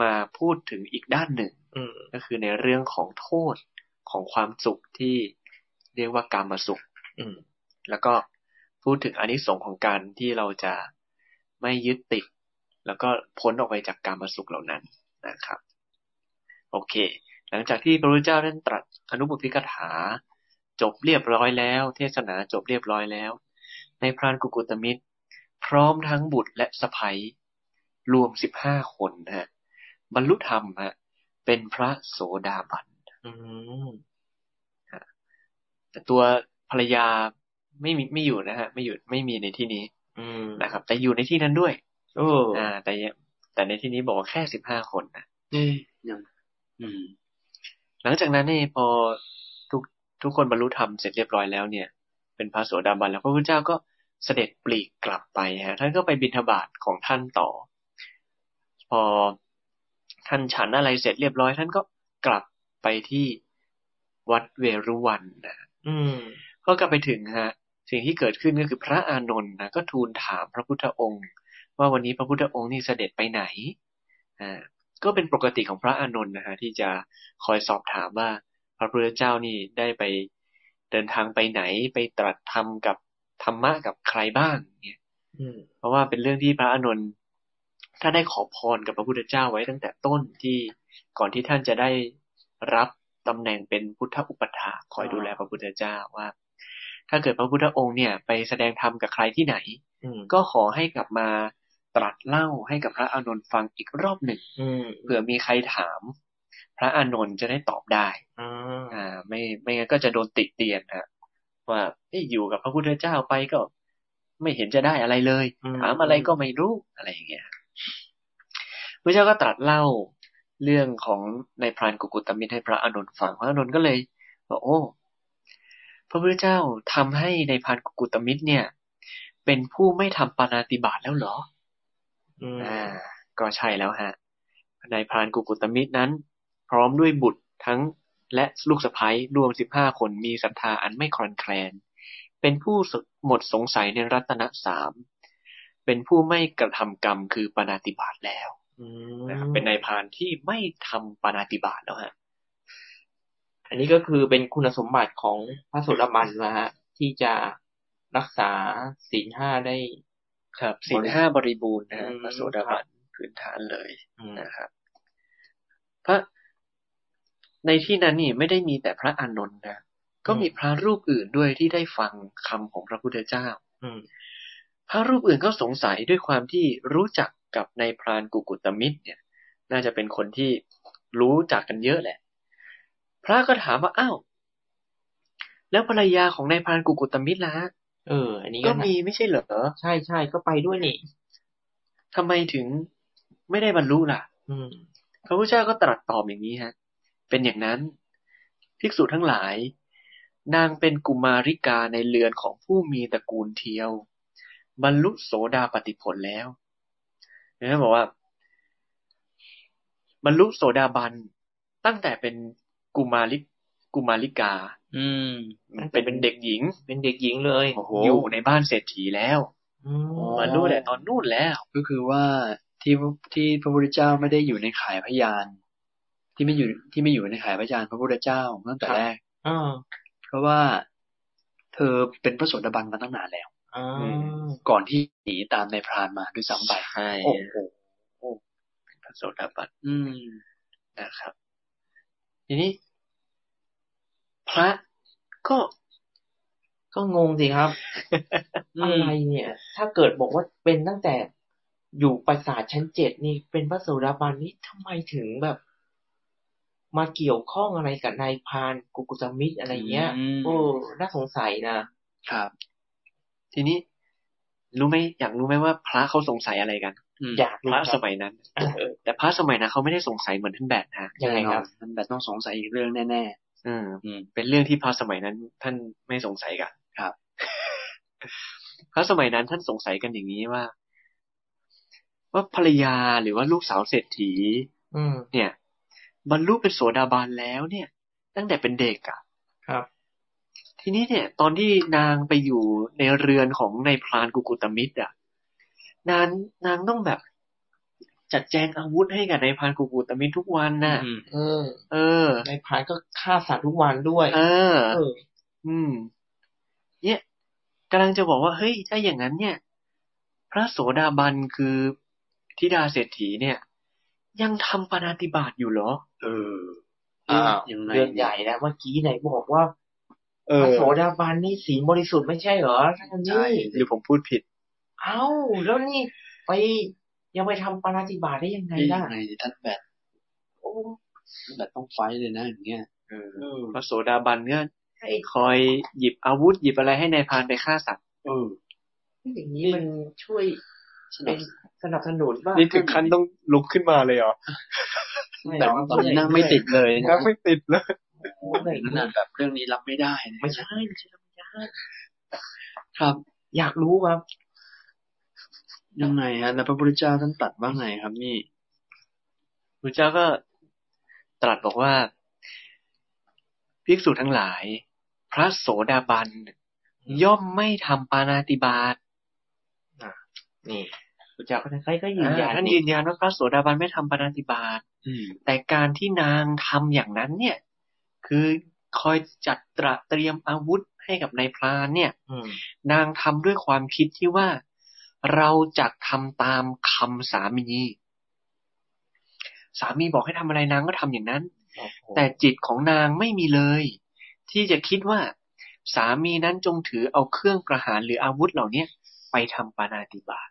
มาพูดถึงอีกด้านหนึ่งอืมก็คือในเรื่องของโทษของความสุขที่เรียกว่ากามสุขอืมแล้วก็พูดถึงอานิสงส์ของการที่เราจะไม่ยึดติด แล้วก็พ้นออกไปจากการมาสุขเหล่านั้นนะครับ โอเค หลังจากที่พระพุทธเจ้าท่านตรัสอนุบุพิกถาจบเรียบร้อยแล้ว เทศนาจบเรียบร้อยแล้ว ในพรานกุกุตมิตร พร้อมทั้งบุตรและสะใภ้รวมสิบห้าคนนะฮะ บรรลุธรรมฮะ เป็นพระโสดาบันอืมแต่ตัวภรรยาไม่มีไม่อยู่นะฮะ ไม่อยู่ไม่มีในที่นี้อืมนะครับ แต่อยู่ในที่นั้นด้วยโอ้อ่า แต่ยังแต่ในที่นี้บอกว่าแค่สิบห้าคนนะเอ๊ยยังอืมหลังจากนั้นเนี่ยพอทุกทุกคนบรรลุธรรมเสร็จเรียบร้อยแล้วเนี่ย เป็นพระโสดาบันแล้วพระพุทธเจ้าก็ เสด็จปลีกกลับไปฮะท่านก็ไปบิณฑบาตของท่านต่อ พอท่านฉันอะไรเสร็จเรียบร้อย ท่านก็กลับไปที่วัดเวรุวันนะอืมก็กลับไปถึงฮะ สิ่งที่เกิดขึ้นก็คือพระอานนท์นะก็ทูลถามพระพุทธองค์ ว่าวันนี้พระพุทธองค์นี่เสด็จไปไหนอ่าก็เป็นปกติของพระอานนท์นะฮะที่จะคอยสอบถามว่าพระพุทธเจ้านี่ได้ไปเดินทางไปไหนไปตรัสธรรมกับ ธรรมะกับใครบ้างเนี่ยอืมเพราะว่าเป็นเรื่องที่พระอานนท์ท่านได้ขอพรกับพระพุทธเจ้าไว้ตั้งแต่ต้นที่ก่อนที่ท่านจะได้รับตำแหน่งเป็นพุทธอุปถาคอยดูแลพระพุทธเจ้าว่า ถ้าเกิดพระพุทธองค์เนี่ย ไปแสดงธรรมกับใครที่ไหนอืมก็ขอให้กลับมาตรัสเล่าให้กับพระอานนท์ฟังอีกรอบหนึ่งอืมเผื่อมีใครถาม พระอานนท์จะได้ตอบได้อ่าอ่าไม่ไม่งั้นก็จะโดนติเตียนฮะ ว่าเอ้ยอยู่กับพระพุทธเจ้าไปก็ ไม่เห็นจะได้อะไรเลยถามอะไรก็ไม่รู้อะไรอย่างเงี้ยพระเจ้าก็ตรัสเล่าเรื่องของในายพรานกุกุตมิตรให้พระอานนท์ฟังพระอานนท์ก็เลยบอกโอ้พระพุทธเจ้าทำให้ในายพรานกุกุตมิตรเนี่ย เป็นผู้ไม่ทำปานาติบาตแล้วเหรออืมอ่า ก็ใช่แล้วฮะนายพรานกุกุตมิตรนั้น พร้อมด้วยบุตรทั้ง และลูกสะใภ้รวมสิบห้าคนมีศรัทธาอันไม่คลอนแคลน เป็นผู้หมดสงสัยในรัตนสาม เป็นผู้ไม่กระทำกรรมคือปานาติบาตแล้วอืนะครับมเป็นนายพรานที่ไม่ทำปานาติบาตแล้วฮะ อันนี้ก็คือเป็นคุณสมบัติของพระโสดาบันนะฮะที่จะรักษาศีลห้าได้ ครับศีลห้าบริบูรณ์นะฮะอืมพระโสดาบันพื้นฐานเลยอืมนะครับ พระ ในที่นั้นนี่ไม่ได้มีแต่พระอานนท์นะก็มีพระรูปอื่นด้วยที่ได้ฟังคำของพระพุทธเจ้า อืมพระรูปอื่นก็สงสัยด้วยความที่รู้จักกับนายพรานกุกุตมิตร เนี่ย น่าจะเป็นคนที่รู้จักกันเยอะแหละ พระก็ถามว่าอ้าวแล้วภรรยาของนายพรานกุกุตมิตรล่ะเออ อันนี้ก็ก็น่ามีไม่ใช่เหรอใช่ใช่ก็ไปด้วยนี่ทำไมถึงไม่ได้บรรลุล่ะ อืมพระพุทธเจ้าก็ตรัสตอบอย่างนี้ฮะ เป็นอย่างนั้น ภิกษุทั้งหลาย นางเป็นกุมาริกาในเรือนของผู้มีตระกูลเทียว บรรลุโสดาปติผลแล้วนะบอกว่า บรรลุโสดาบันตั้งแต่เป็นกุมาริกุมาริกา อืมเป็นเป็นเด็กหญิง เป็นเด็กหญิงเลยอยู่ในบ้านเศรษฐีแล้วอืมอ๋อบรรลุแต่ตอนนู่นแล้ว ก็คือว่าที่ที่พระพุทธเจ้าไม่ได้อยู่ในข่ายพยาน ที่ไม่อยู่ที่ไม่อยู่ในข่ายพยานพระพุทธเจ้าตั้งแต่แรกอ่าเพราะว่าเธอเป็นพระโสดาบันมาตั้งนานแล้วอ่าก่อนที่หนีตามในายพรานมาด้วยซ้ำไปใช่โอ้โหเป็นพระโสดาบันอืมนะครับ ทีนี้ พระก็ก็งงสิครับอืมอะไรเนี่ย ถ้าเกิดบอกว่าเป็นตั้งแต่อยู่ปราสาทชั้นเจ็ดนี่เป็นพระโสดาบันนี่ทำไมถึงแบบ มาเกี่ยวข้องอะไรกับนายพรานกุกุสมิตรอะไรเงี้ยมโอ้น่าสงสัยนะครับ ทีนี้รู้ไหมอยากรู้ไหมว่าพระเขาสงสัยอะไรกันมอยากพรู้ระคสรับมัยนั้นเออแต่พระสมัยนั้นเขาไม่ได้สงสัยเหมือนท่านแบดนะยังไงครับแน่นอนมันแบบต้องสงสัยอีกเรื่องแน่อืมๆอืมเป็นเรื่องที่พระสมัยนั้น ท่านไม่สงสัยกันครับพระสมัยนั้นท่านสงสัยกันอย่างนี้ว่า ว่าภรรยาหรือว่าลูกสาวเศรษฐีอืมเนี่ย บรรลุเป็นโสดาบันแล้วเนี่ย ตั้งแต่เป็นเด็กอะครับ ทีนี้เนี่ย ตอนที่นางไปอยู่ในเรือนของนายพรานกุกุตมิตรอะนางนางต้องแบบจัดแจงอาวุธให้กับนายพรานกุกุตมิตรทุกวันน่ะอืมเออ เออนายพรานก็ฆ่าสัตว์ทุกวันด้วยเออเออ อืม เนี่ยกำลังจะบอกว่าเฮ้ยถ้าอย่างนั้นเนี่ย พระโสดาบันคือธิดาเศรษฐีเนี่ย ยังทำปานาติบาตอยู่เหรอ เอออ้าวยังไงเรื่องใหญ่นะเมื่อกี้ไหนบอกว่าเอพอระโสดาบันนี่สีลบริสุทธิ์ไม่ใช่เหรอท่านใช่นี่หรือผมพูดผิด เอ้า แล้วนี่ไปยังไปทำปานาติบาตได้ยังไงนี่ล่ะยังไงท่านแบบโอ้แบบต้องไฟท์เลยนะอย่างเงี้ยเอออืมพระโสดาบันก็ให้คอยหยิบอาวุธหยิบอะไรให้นายพรานไปฆ่าสัตว์เอออย่างนี้มันช่วยสนัเป็บน สนับสนุนว่านี่ถึงขั้นต้องลุกขึ้นมาเลยเหรอไม่หแต่รอกว่าตอนนี้นั่งไม่ติดเลยนะนั่งไม่ติดเลยโอ้ยแบบขนาดแบบเรื่องนี้รับไม่ได้นะไม่ใช่ไม่ใช่ไม่ใช่ครับ อยากรู้ครับ ยังไงฮะแล้วพระพุทธเจ้าท่านตรัดว่าไงครับ นี่พระเจ้าก็ตรัสบอกว่าภิกษุทั้งหลาย พระโสดาบัน ย่อมไม่ทำปานาติบาตนี่ พระเจ้าก็ใครก็ยืนยันท่านยืนยันว่าพระโสดาบันไม่ทำปานาติบาตอืมแต่การที่นางทำอย่างนั้นเนี่ย คือคอยจัดตระเตรียมอาวุธให้กับนายพรานเนี่ยอืมนางทำด้วยความคิดที่ว่าเราจะทำตามคำสามี สามีบอกให้ทำอะไรนางก็ทำอย่างนั้น แต่จิตของนางไม่มีเลย ที่จะคิดว่าสามีนั้นจงถือเอาเครื่องประหารหรืออาวุธเหล่าเนี้ยไปทำปานาติบาต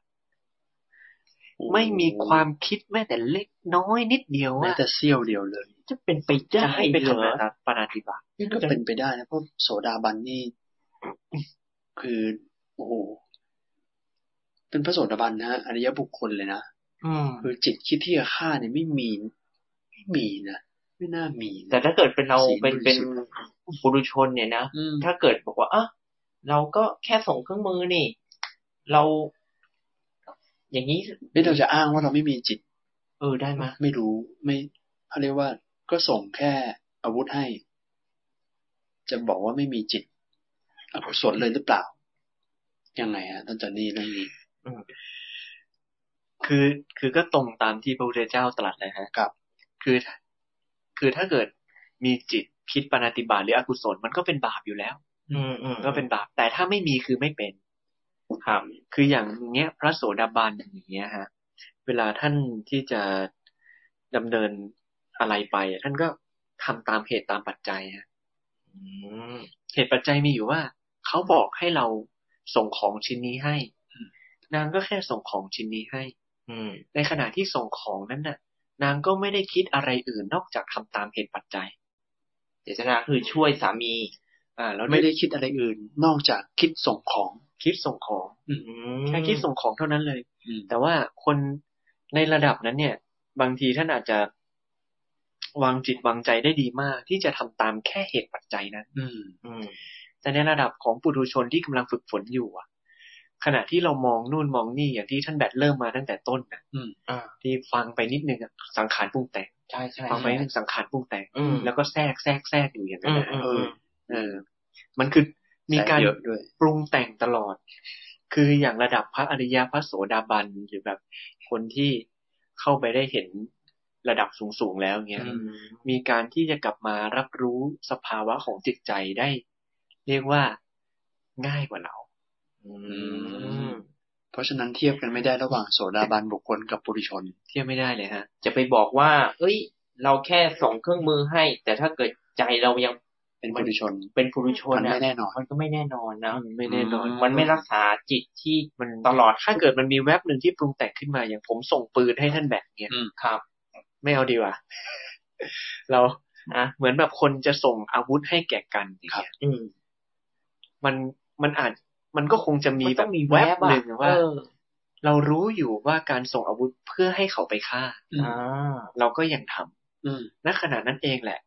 ไม่มีความคิดแม้แต่เล็กน้อยนิดเดียวแม้ว่าแต่เสี้ยวเดียวเลย จะเป็นไปได้จะให้ไปเหรทำอปานาติบาตนี่ก็เป็นไปได้นะเพราะโสดาบันนี่ คือโอ้โหเป็นพระโสดาบันนะฮะอริยบุคคลเลยนะอืมคือจิตคิดที่จะฆ่าเนี่ยไม่มีไม่มีนะไม่น่ามีนะแต่ถ้าเกิดเป็นเราศีลเป็นบริเป็นสุทธิ์บุรุชนเนี่ยนะอืมถ้าเกิดบอกว่าอะเราก็แค่ส่งเครื่องมือนี่ เรา อย่างนี้นี่เราจะอ้างว่าเราไม่มีจิต เออได้ไหมยไม่รู้ไม่เขาเรียกว่าก็ส่งแค่อาวุธให้ จะบอกว่าไม่มีจิตอกุศลเลยหรือเปล่า ยังไงฮะท่านจอนนี่เรื่องนี้คือคือก็ตรงตามที่พระพุทธเจ้าตรัสเลยฮะครับ คือ คือถ้าเกิดมีจิตคิดปฏิบาตหรืออกุศลมันก็เป็นบาปอยู่แล้ว อืมอืมก็เป็นบาป แต่ถ้าไม่มีคือไม่เป็น ครับ คืออย่างเงี้ย พระโสดาบันอย่างเงี้ยฮะ เวลาท่านที่จะดำเนินอะไรไปอะท่านก็ทำตามเหตุตามปัจจัยฮะอืมเหตุปัจจัยมีอยู่ว่าเขาบอกให้เราส่งของชิ้นนี้ให้ นางก็แค่ส่งของชิ้นนี้ให้อืมในขณะที่ส่งของนั้นน่ะ นางก็ไม่ได้คิดอะไรอื่นนอกจากทำตามเหตุปัจจัย เจตนาคือช่วยสามี อ่าแล้วไม่ได้คิดอะไรอื่น นอกจากคิดส่งของ คิดส่งของอืมแค่คิดส่งของเท่านั้นเลยอืมแต่ว่าคนในระดับนั้นเนี่ย บางทีท่านอาจจะวางจิตวางใจได้ดีมาก ที่จะทำตามแค่เหตุปัจจัยนั้นอืมอืมแต่ในระดับของปุถุชนที่กำลังฝึกฝนอยู่อะขณะที่เรามองนู่นมองนี่อย่างที่ท่านแบทเริ่มมาตั้งแต่ต้นนะอืมอ่าที่ฟังไปนิดนึงอะสังขารปรุงแต่งใช่ใช่ฟังไปนิดนึงสังขารปรุงแต่งอืมแล้วก็แทรกแทรกแทรกอยู่อย่างนั้นอืมนะอืมเออือมเออ มันคือ มีการเยอะด้วยปรุงแต่งตลอด คืออย่างระดับพระอริยพระโสดาบันหรือแบบคนที่เข้าไปได้เห็นระดับสูงๆแล้วเงี้ยอืมมีการที่จะกลับมารับรู้สภาวะของจิตใจได้ เรียกว่าง่ายกว่าเราอืมเพราะฉะนั้นเทียบกันไม่ได้ระหว่างโสดาบันบุคคลกับปุถุชน เทียบไม่ได้เลยฮะ จะไปบอกว่า เอ้ย เราแค่ส่งเครื่องมือให้ แต่ถ้าเกิดใจเรายัง เป็นปุถุชน เป็นปุถุชนมันอะไม่แน่นอน มันก็ไม่แน่นอนนะไม่แน่นอน มันไม่รักษาจิตที่มันตลอด ถ้าเกิดมันมีแว็บหนึ่งที่ปรุงแต่งขึ้นมาอย่างผมส่งปืนให้ท่านแบบเนี้ยอืมครับ ไม่เอาดีกว่า เราอะเหมือนแบบคนจะส่งอาวุธให้แก่กันอย่างเงี้ยอืมมันมันอาจมันก็คงจะมีมันแบต้อบงมีแวแวบบหนึ่งอะว่าเออเรารู้อยู่ว่าการส่งอาวุธเพื่อให้เขาไปฆ่าอืมอ่าเราก็ยังทำอืมณขณะนั้นเองแหละ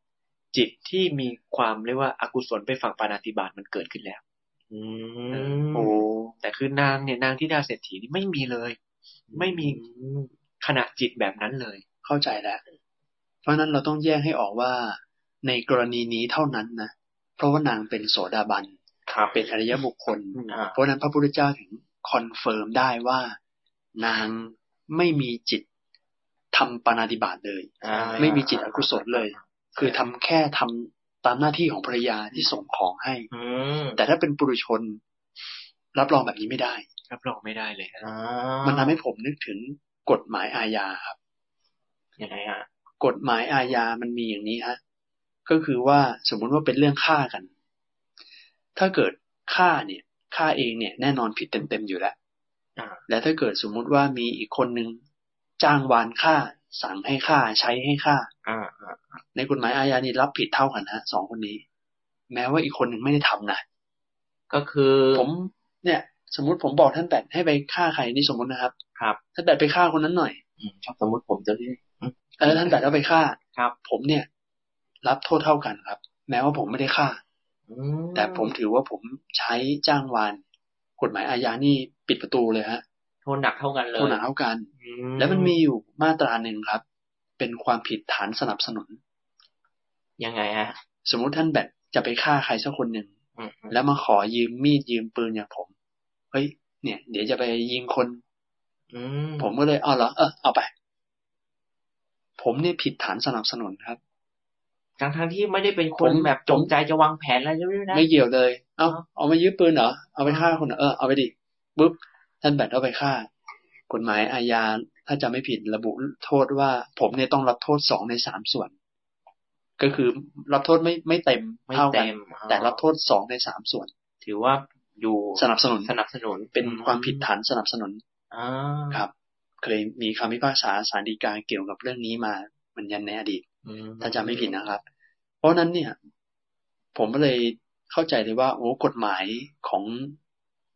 จิตที่มีความเรียกว่าอากุศลไปฝั่งปานาติบาตมันเกิดขึ้นแล้วอืโอ้แต่คือนางเนี่ยนางธิดาเศรษฐีนี่ไม่มีเลย ไม่มีอืมขณะจิตแบบนั้นเลย เข้าใจแล้ว เพราะฉะนั้นเราต้องแยกให้ออกว่า ในกรณีนี้เท่านั้นนะเพราะว่านางเป็นโสดาบันครับเป็นอริยบุคคลอ่าเพราะฉะนั้นพระพุทธเจ้าถึง confirm ได้ว่า นางไม่มีจิตทำปานาติบาตเลยอ่าไม่มีจิตอกุศลเลย คือทำแค่ทำตามหน้าที่ของภรรยาที่ส่งของให้อืมแต่ถ้าเป็นปุถุชน รับรองแบบนี้ไม่ได้ รับรองไม่ได้เลยฮะอ่ามันทำให้ผมนึกถึงกฎหมายอาญาครับยังไงฮะกฎหมายอาญามันมีอย่างนี้ฮะก็คือว่าสมมุติว่าเป็นเรื่องฆ่ากัน ถ้าเกิดฆ่าเนี่ยฆ่าเองเนี่ยแน่นอนผิดเต็มๆอยู่แล้วอ่าและถ้าเกิดสมมุติว่ามีอีกคนนึงจ้างวานฆ่า สั่งให้ฆ่าใช้ให้ฆ่าอ่าอ่าในกฎหมายอาญานี่รับผิดเท่ากันฮะสองคนนี้ แม้ว่าอีกคนหนึ่งไม่ได้ทำนะก็คือผมเนี่ย สมมุติผมบอกท่านแบดให้ไปฆ่าใครนี่สมมตินะครับ ครับท่านแบดไปฆ่าคนนั้นหน่อยอืมชอบสมมติผมจะเรียกเออท่านแบดเอาไปฆ่าครับ ผมเนี่ย รับโทษเท่ากันครับ แม้ว่าผมไม่ได้ฆ่าอืมแต่ผมถือว่าผมใช้จ้างวาน กฎหมายอาญานี่ปิดประตูเลยฮะ โทษหนักเท่ากันเลยโทษหนักเท่ากันอืแล้วมันมีอยู่มาตราหนึ่งครับ เป็นความผิดฐานสนับสนุน ยังไงฮะ สมมุติท่านแบดจะไปฆ่าใครสักคนหนึ่งอืมอืมแล้วมาขอยืมมีดยืมปืนอย่างผม เฮ้ย เนี่ย เดี๋ยวจะไปยิงคนอืมผมก็เลยเอาเหรอเออเอาไป ผมเนี่ยผิดฐานสนับสนุนครับทั้งทั้งๆที่ไม่ได้เป็นคนผมแบบจงใจจะวางแผนอะไรด้วยนะไม่เกี่ยวเลย เอาอ๋อเอามายืมปืนเหรอเอาไปฆ่าคนเหรอเออเอาไปดิปุ๊บ ท่านแบดเอาไปฆ่ากฎหมายอาญาถ้าจะไม่ผิดระบุโทษว่า ผมเนี่ยต้องรับโทษสองในสามส่วน ก็คือรับโทษไม่ไม่เต็มไม่เท่ากัเต็นมแต่รับโทษสองในสามส่วน ถือว่าอยู่สนับสนุนสนับสนุนเป็นความผิดฐานสนับสนุนอ่าครับ เคยมีคำพิพากษาศาลฎีกาเกี่ยวกับเรื่องนี้มาเหมือนยันในอดีตอืมถ้าจำไม่ผิดนะครับ เพราะฉะนั้นเนี่ย ผมก็เลยเข้าใจเลยว่า โอ้กฎหมายของ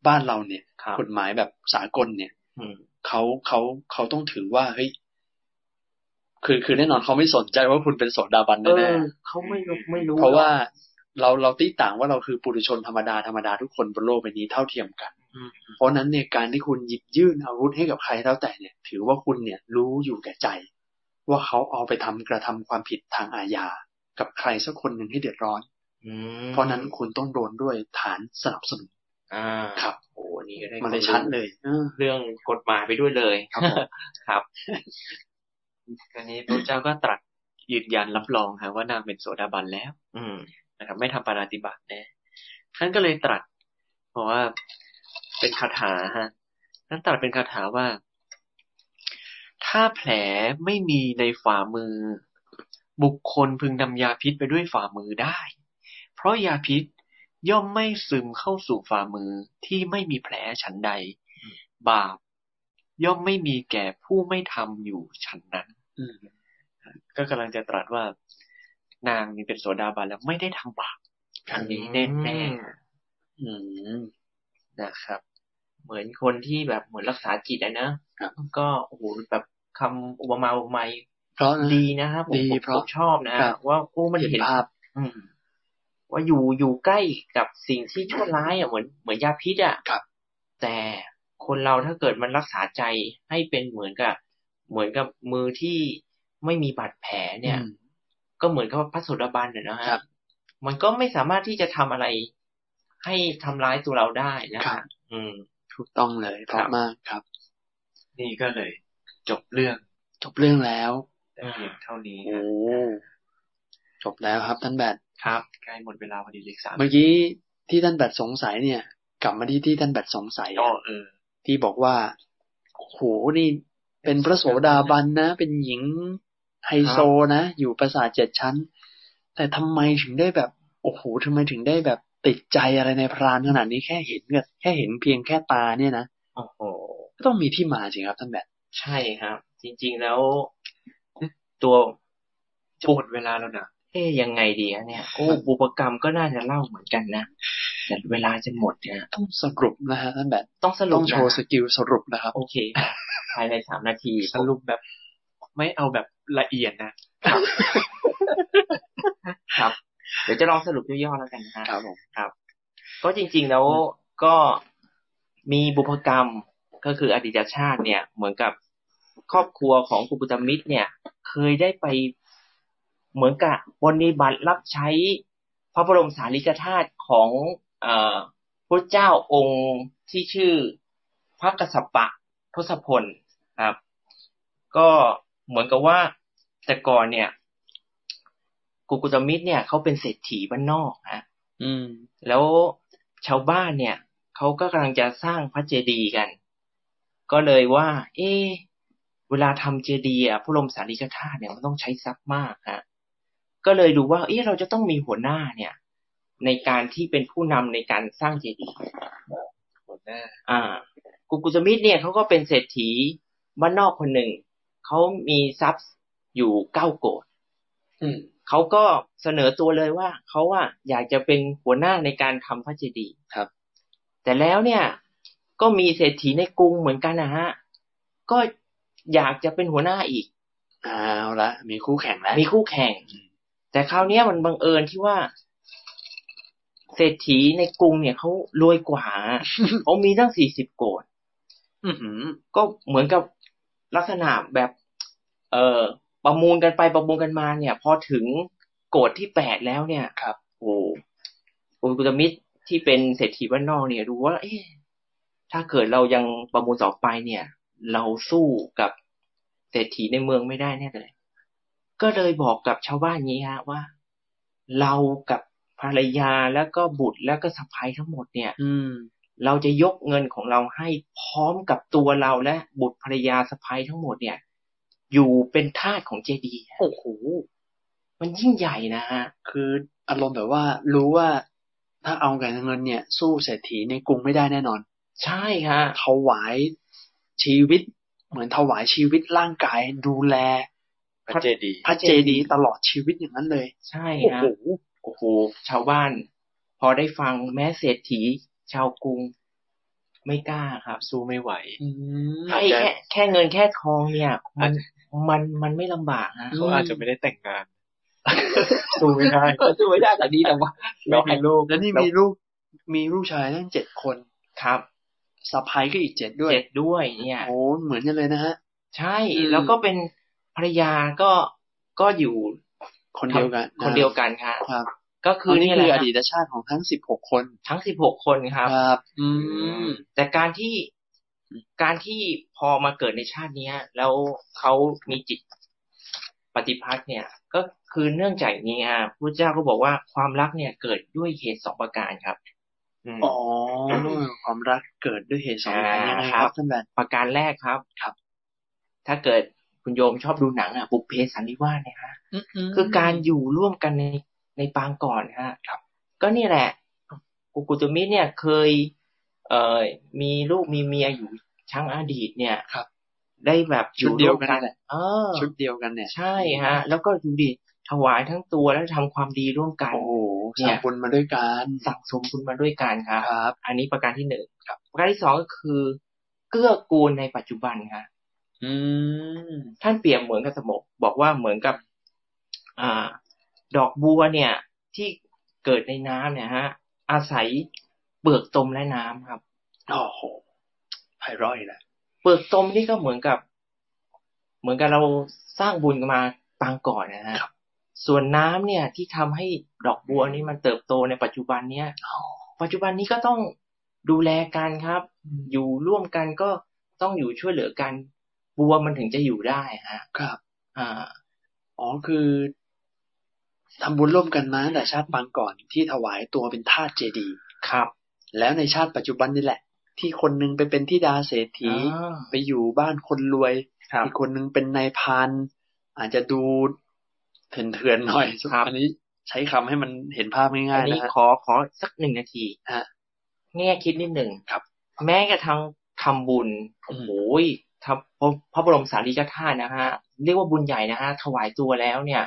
บ้านเราเนี่ยครับกฎหมายแบบสากลเนี่ยอืมเขาเขาเขาต้องถือว่าเฮ้ยคือคือแน่นอนเขาไม่สนใจว่าคุณเป็นโสดาบันเอแน่อเขาไม่รู้ไม่รู้ๆเพราะว่าเราเราตีต่างว่าเราคือปุถุชนธรรมดาธรรมดาทุกคนบนโลกใบนี้เท่าเทียมกันอืมเพราะฉะนั้นเนี่ยการที่คุณหยิบยื่นอาวุธให้กับใครแล้วแต่เนี่ย ถือว่าคุณเนี่ยรู้อยู่แก่ใจ ว่าเขาเอาไปทำกระทำความผิดทางอาญากับใครสักคนหนึ่งให้เดือดร้อนอืมเพราะนั้นคุณต้องโดนด้วยฐานสนับสนุน อ่าครับโอ้นี่ก็ได้มันเลยควาชัดรู้เลยเออเรื่องกฎหมายไปด้วยเลยครับผมครับอันนี้พระเจ้าก็ตรัสยืนยันรับรองค่ะว่านางเป็นโสดาบันแล้ว อืมนะครับ ไม่ทำปาณาติบาตแน่ท่านก็เลยตรัสบอกว่าเป็นคาถาฮะท่านตรัสเป็นคาถาว่า ถ้าแผลไม่มีในฝ่ามือ บุคคลพึงนำยาพิษไปด้วยฝ่ามือได้ เพราะยาพิษ ย่อมไม่ซึมเข้าสู่ฝ่ามือที่ไม่มีแผลฉันใด บาป ย่อมไม่มีแก่ผู้ไม่ทำอยู่ฉันนั้นอืมก็กำลังจะตรัสว่า นางนี่เป็นโสดาบันแล้วไม่ได้ทำบาปอันนี้แน่แน่อืมๆนะครับ เหมือนคนที่แบบเหมือนรักษาจิตอะนะครับก็โอ้โหแบบคำอุปมาอุปไมยเพราะนะดีนะครับผมดีผมเพราะผมชอบนะครับว่าโอ้มันเห็นเห็นภาพอืม ว่าอยู่อยู่ใกล้กับสิ่งที่ชั่วร้ายอะเหมือนเหมือนยาพิษอะครับ แต่คนเราถ้าเกิดมันรักษาใจให้เป็นเหมือนกับ เหมือนกับมือที่ไม่มีบาดแผลเนี่ยอืมก็เหมือนกับพระโสดาบันเนี่ยนะฮะครับมันก็ไม่สามารถที่จะทำอะไร ให้ทำร้ายตัวเราได้นะครัฮะบอืมถูกต้องเลยเพราะมากครับ นี่ก็เลย จบเรื่อง จบเรื่องแล้วแต่เพียงเท่านี้โอ้จบแล้วครับท่านแบท ครับใกล้หมดเวลาพอดีเลขสามเมื่อกี้ที่ท่านแบทสงสัยเนี่ย กลับมาที่ที่ท่านแบทสงสัยอ๋ออะเออ ที่บอกว่าโอ้โหนี่เป็นพระโสดาบันนะ เป็นหญิงไฮโซนะ อยู่ปราสาทเจ็ดชั้น แต่ทำไมถึงได้แบบ โอ้โหทำไมถึงได้แบบติดใจอะไรในพรานขนาดนี้แค่เห็นกับแค่เห็นเพียงแค่ตาเนี่ยนะโอ้โหก็ต้องมีที่มาสิครับท่านแบทใช่ครับ จริง ๆแล้วตัวจะหมดเวลาแล้วนะ เอ๊ยยังไงดีอะเนี่ยโอ้บุพกรรมก็น่าจะเล่าเหมือนกันนะแต่เวลาจะหมดเนี่ยต้องสรุปนะฮะท่านแบทต้องสรุต้ปองโชว์สนะกิลสรุปนะครับ โอเคครับภายในสามนาทีสรุปแบบ ไม่เอาแบบละเอียดนะครับเดี๋ยวจะลองสรุปย่อๆแล้วกันนะฮะครับผมก็จริง ๆแล้วก็มีบุพกรรมก็คืออดีตชาติเนี่ย เหมือนกับครอบครัวของกุปุตมิตรเนี่ย เคยได้ไป เหมือนกับปฏิบัติรับใช้พระบรมสารีริกธาตุของอพระเจ้าองค์ที่ชื่อพระกสสปะทศพลครับ ก็เหมือนกับว่าแต่ก่อนเนี่ยกุกุตมิตรเนี่ยเขาเป็นเศรษฐีบ้านนอกฮะอืม แล้วชาวบ้านเนี่ยเขาก็กำลังจะสร้างพระเจดีย์กัน ก็เลยว่า เอ๊เวลาทำเจดีย์อะพระบรมสารีริกธาตุเนี่ยมันต้องใช้ทรัพย์มากฮะ ก็เลยดูว่า เอ๊ะเราจะต้องมีหัวหน้าเนี่ย ในการที่เป็นผู้นำในการสร้างเจดีย์หัวหน้า อ่า กุกุจมิตรเนี่ยเขาก็เป็นเศรษฐีบ้านนอกคนหนึ่งเขามีทรัพย์อยู่เก้าโกดอืมเขาก็เสนอตัวเลยว่าเขาว่าอยากจะเป็นหัวหน้าในการทำพระเจดีย์ครับ แต่แล้วเนี่ย ก็มีเศรษฐีในกรุงเหมือนกันนะฮะ ก็อยากจะเป็นหัวหน้าอีกเอาละมีคู่แข่งแล้ว มีคู่แข่ง แต่คราวเนี้ยมันบังเอิญที่ว่า เศรษฐีในกรุงเนี่ยเขารวยกว่าเขามีตั้งสี่สิบโกดอื้อหือก็เหมือนกับลักษณะแบบ เอ่อประมูลกันไปประมูลกันมาเนี่ย พอถึงโกดที่แปดแล้วเนี่ยครับ โอ้โอ้กุตมิตรที่เป็นเศรษฐีบ้านนอกเนี่ยดูว่า เอ๊ะถ้าเกิดเรายังประมูลต่อไปเนี่ย เราสู้กับเศรษฐีในเมืองไม่ได้แน่เลย ก็เลยบอกกับชาวบ้านอย่างนี้ฮะว่า เรากับภรรยาแล้วก็บุตรแล้วก็สะพ้ายทั้งหมดเนี่ย อืม เราจะยกเงินของเราให้พร้อมกับตัวเราและบุตรภรรยาสะพ้ายทั้งหมดเนี่ย อยู่เป็นทาสของเจดีย์โอ้โหมันยิ่งใหญ่นะฮะ คืออารมณ์แบบว่ารู้ว่าถ้าเอากับเงินเนี่ย สู้เศรษฐีในกรุงไม่ได้แน่นอน ใช่ฮะถวายชีวิต เหมือนถวายชีวิตร่างกายดูแล พระเจดีย์พระเจดีย์ตลอดชีวิตอย่างนั้นเลย ใช่โอ้ฮะโหโอ้โหชาวบ้าน พอได้ฟังแม้เศรษฐี ชาวกรุง ไม่กล้าครับ สู้ไม่ไหวอืมไอ้แค่แค่เงินแค่ทองเนี่ย มันมันมันไม่ลำบากฮะเขาอาจจะไม่ได้แต่งงานสู้ไม่ได้ก็ช่วยได้แต่ดีแต่ว่าไม่มีลูกแล้วนี่มีลูก มีลูกชายตั้งเจ็ดคนครับสะพ้ายก็อีกเจ็ดด้วยเจ็ดด้วยเนี่ยโอ้เหมือนกันเลยนะฮะ ใช่อืมแล้วก็เป็น ภรรยาก็ก็อยู่คนเดียวกัน คนเดียวกันครับครับก็คืคืออนี่นี่แหคือละอดีตชาติของทั้งสิบหกคน ทั้งสิบหกคนครับครับ อืม แต่การที่การที่พอมาเกิดในชาติเนี้ย แล้วเขามีจิตปฏิพัทธ์เนี่ย ก็คือเนื่องจากนี้อะพระเจ้าก็บอกว่าความรักเนี่ยเกิดด้วยเหตุสองประการครับอืมอ๋อความรักเกิดด้วยเหตุสองประการยังไงครับท่านแบนประการแรกครับครับ ถ้าเกิด คุณโยมชอบดูหนังอะบุพเพสันนิวาสเนี่ยฮะคือการอยู่ร่วมกันในในปางก่อนฮะครับ ก็นี่แหละกุกุตมิตรเนี่ยเคย เอ่อมีลูกมีเมียอยู่ชั้งอดีตเนี่ยครับ ได้แบบอชุดยู่เดีร่ยววมกันกันนั่นแหละเออชุดเดียวกันเนี่ย ใช่ฮะ แล้วก็ดูดิถวายทั้งตัวแล้วทำความดีร่วมกัน โอ้โหเนี่สั่ยงบุญมาด้วยกันสั่งสมบุญมาด้วยกันครับครับ อันนี้ประการที่หนึ่งครับ ประการที่สองก็คือ เกื้อกูลในปัจจุบันครับ อืมท่านเปรียบเหมือนกับสมบบอกว่าเหมือนกับ อ่า ดอกบัวเนี่ย ที่เกิดในน้ำเนี่ยฮะ อาศัยเปลือกตมและน้ำครับโอ้โหไพเราะอีกแล้วเปลือกตมนี่ก็เหมือนกับ เหมือนกับเราสร้างบุญกันมาปางก่อนนะฮะส่วนน้ำเนี่ย ที่ทำให้ดอกบัวนี้มันเติบโตในปัจจุบันเนี่ยปัจจุบันนี้ก็ต้องดูแลกันครับ อยู่ร่วมกันก็ต้องอยู่ช่วยเหลือกัน บัวมันถึงจะอยู่ได้ฮะ ครับ อ่า อ๋อคือทำบุญร่วมกันมาตั้งแต่ชาติปางก่อนที่ถวายตัวเป็นทาสเจดีย์ครับ แล้วในชาติปัจจุบันนี่แหละ ที่คนหนึงไปเป็นที่ดาเศรษฐีอ่าไปอยู่บ้านคนรวยครับอีกคนหนึงเป็นนายพรานอาจจะดูเถื่อนๆหน่อยครับอันนี้ใช้คำให้มันเห็นภาพง่าอัยนๆนี้นะฮะขอขอสักหนึ่งนาทีฮะแง่คิดนิดหนึ่งครับ แม้กระทั่งทำบุญอืโอ้มโหทำ พระพระบรมสารีริกธาตุนะฮะเรียกว่าบุญใหญ่นะฮะถวายตัวแล้วเนี่ย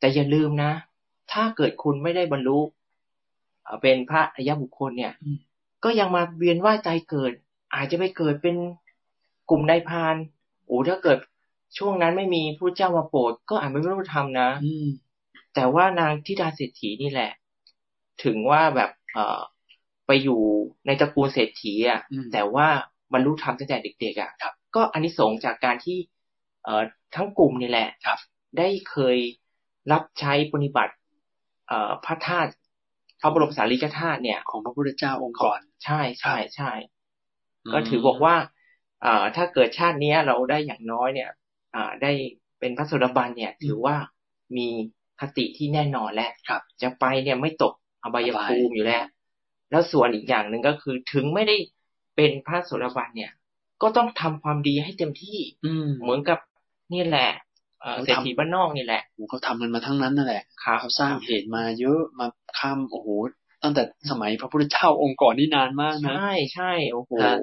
แต่อย่าลืมนะ ถ้าเกิดคุณไม่ได้บรรลุเอ่อเป็นพระอริยบุคคลเนี่ย ก็ยังมาเวียนว่ายใจเกิด อาจจะไปเกิดเป็นกลุ่มนายพรานโอ้ถ้าเกิดช่วงนั้นไม่มีผู้เจ้ามาโปรดก็อาจไม่รู้ทำนะอืมแต่ว่านางธิดาเศรษฐีนี่แหละ ถึงว่าแบบเอ่อไปอยู่ในตระกูลเศรษฐีอะอืมแต่ว่าบรรลุธรรมตั้งแต่เด็กๆอะ ก็อานิสงส์จากการที่เอ่อทั้งกลุ่มนี่แหละครับ ได้เคยรับใช้ปฏิบัติเอ่อพระธาตุพระบรมสารีริกธาตุเนี่ย ของพระพุทธเจ้าองค์ก่อน ใช่ใช่ใช่อืมก็ถือบอกว่าเอ่อถ้าเกิดชาติเนี้ยเราได้อย่างน้อยเนี่ยอ่าได้เป็นพระโสดาบันเนี่ย ถือว่ามีคติที่แน่นอนแล้วครับ จะไปเนี่ยไม่ตกอบายอบายภูมิอยู่แล้ว แล้วส่วนอีกอย่างหนึ่งก็คือถึงไม่ได้เป็นพระโสดาบันเนี่ย ก็ต้องทำความดีให้เต็มที่ อืมเหมือนกับนี่แหละเอ่อเขาเศรษทำฐีบ้านนอกนี่แหละโอ้โหเขาทำกันมาทั้งนั้นนั่นแหละครับเขาสร้างเหตุมาเยอะมาข้ามโอ้โหตั้งแต่สมัยพระพุทธเจ้าองค์ก่อนนี่นานมากนะใช่ใช่โอ้โหฮะ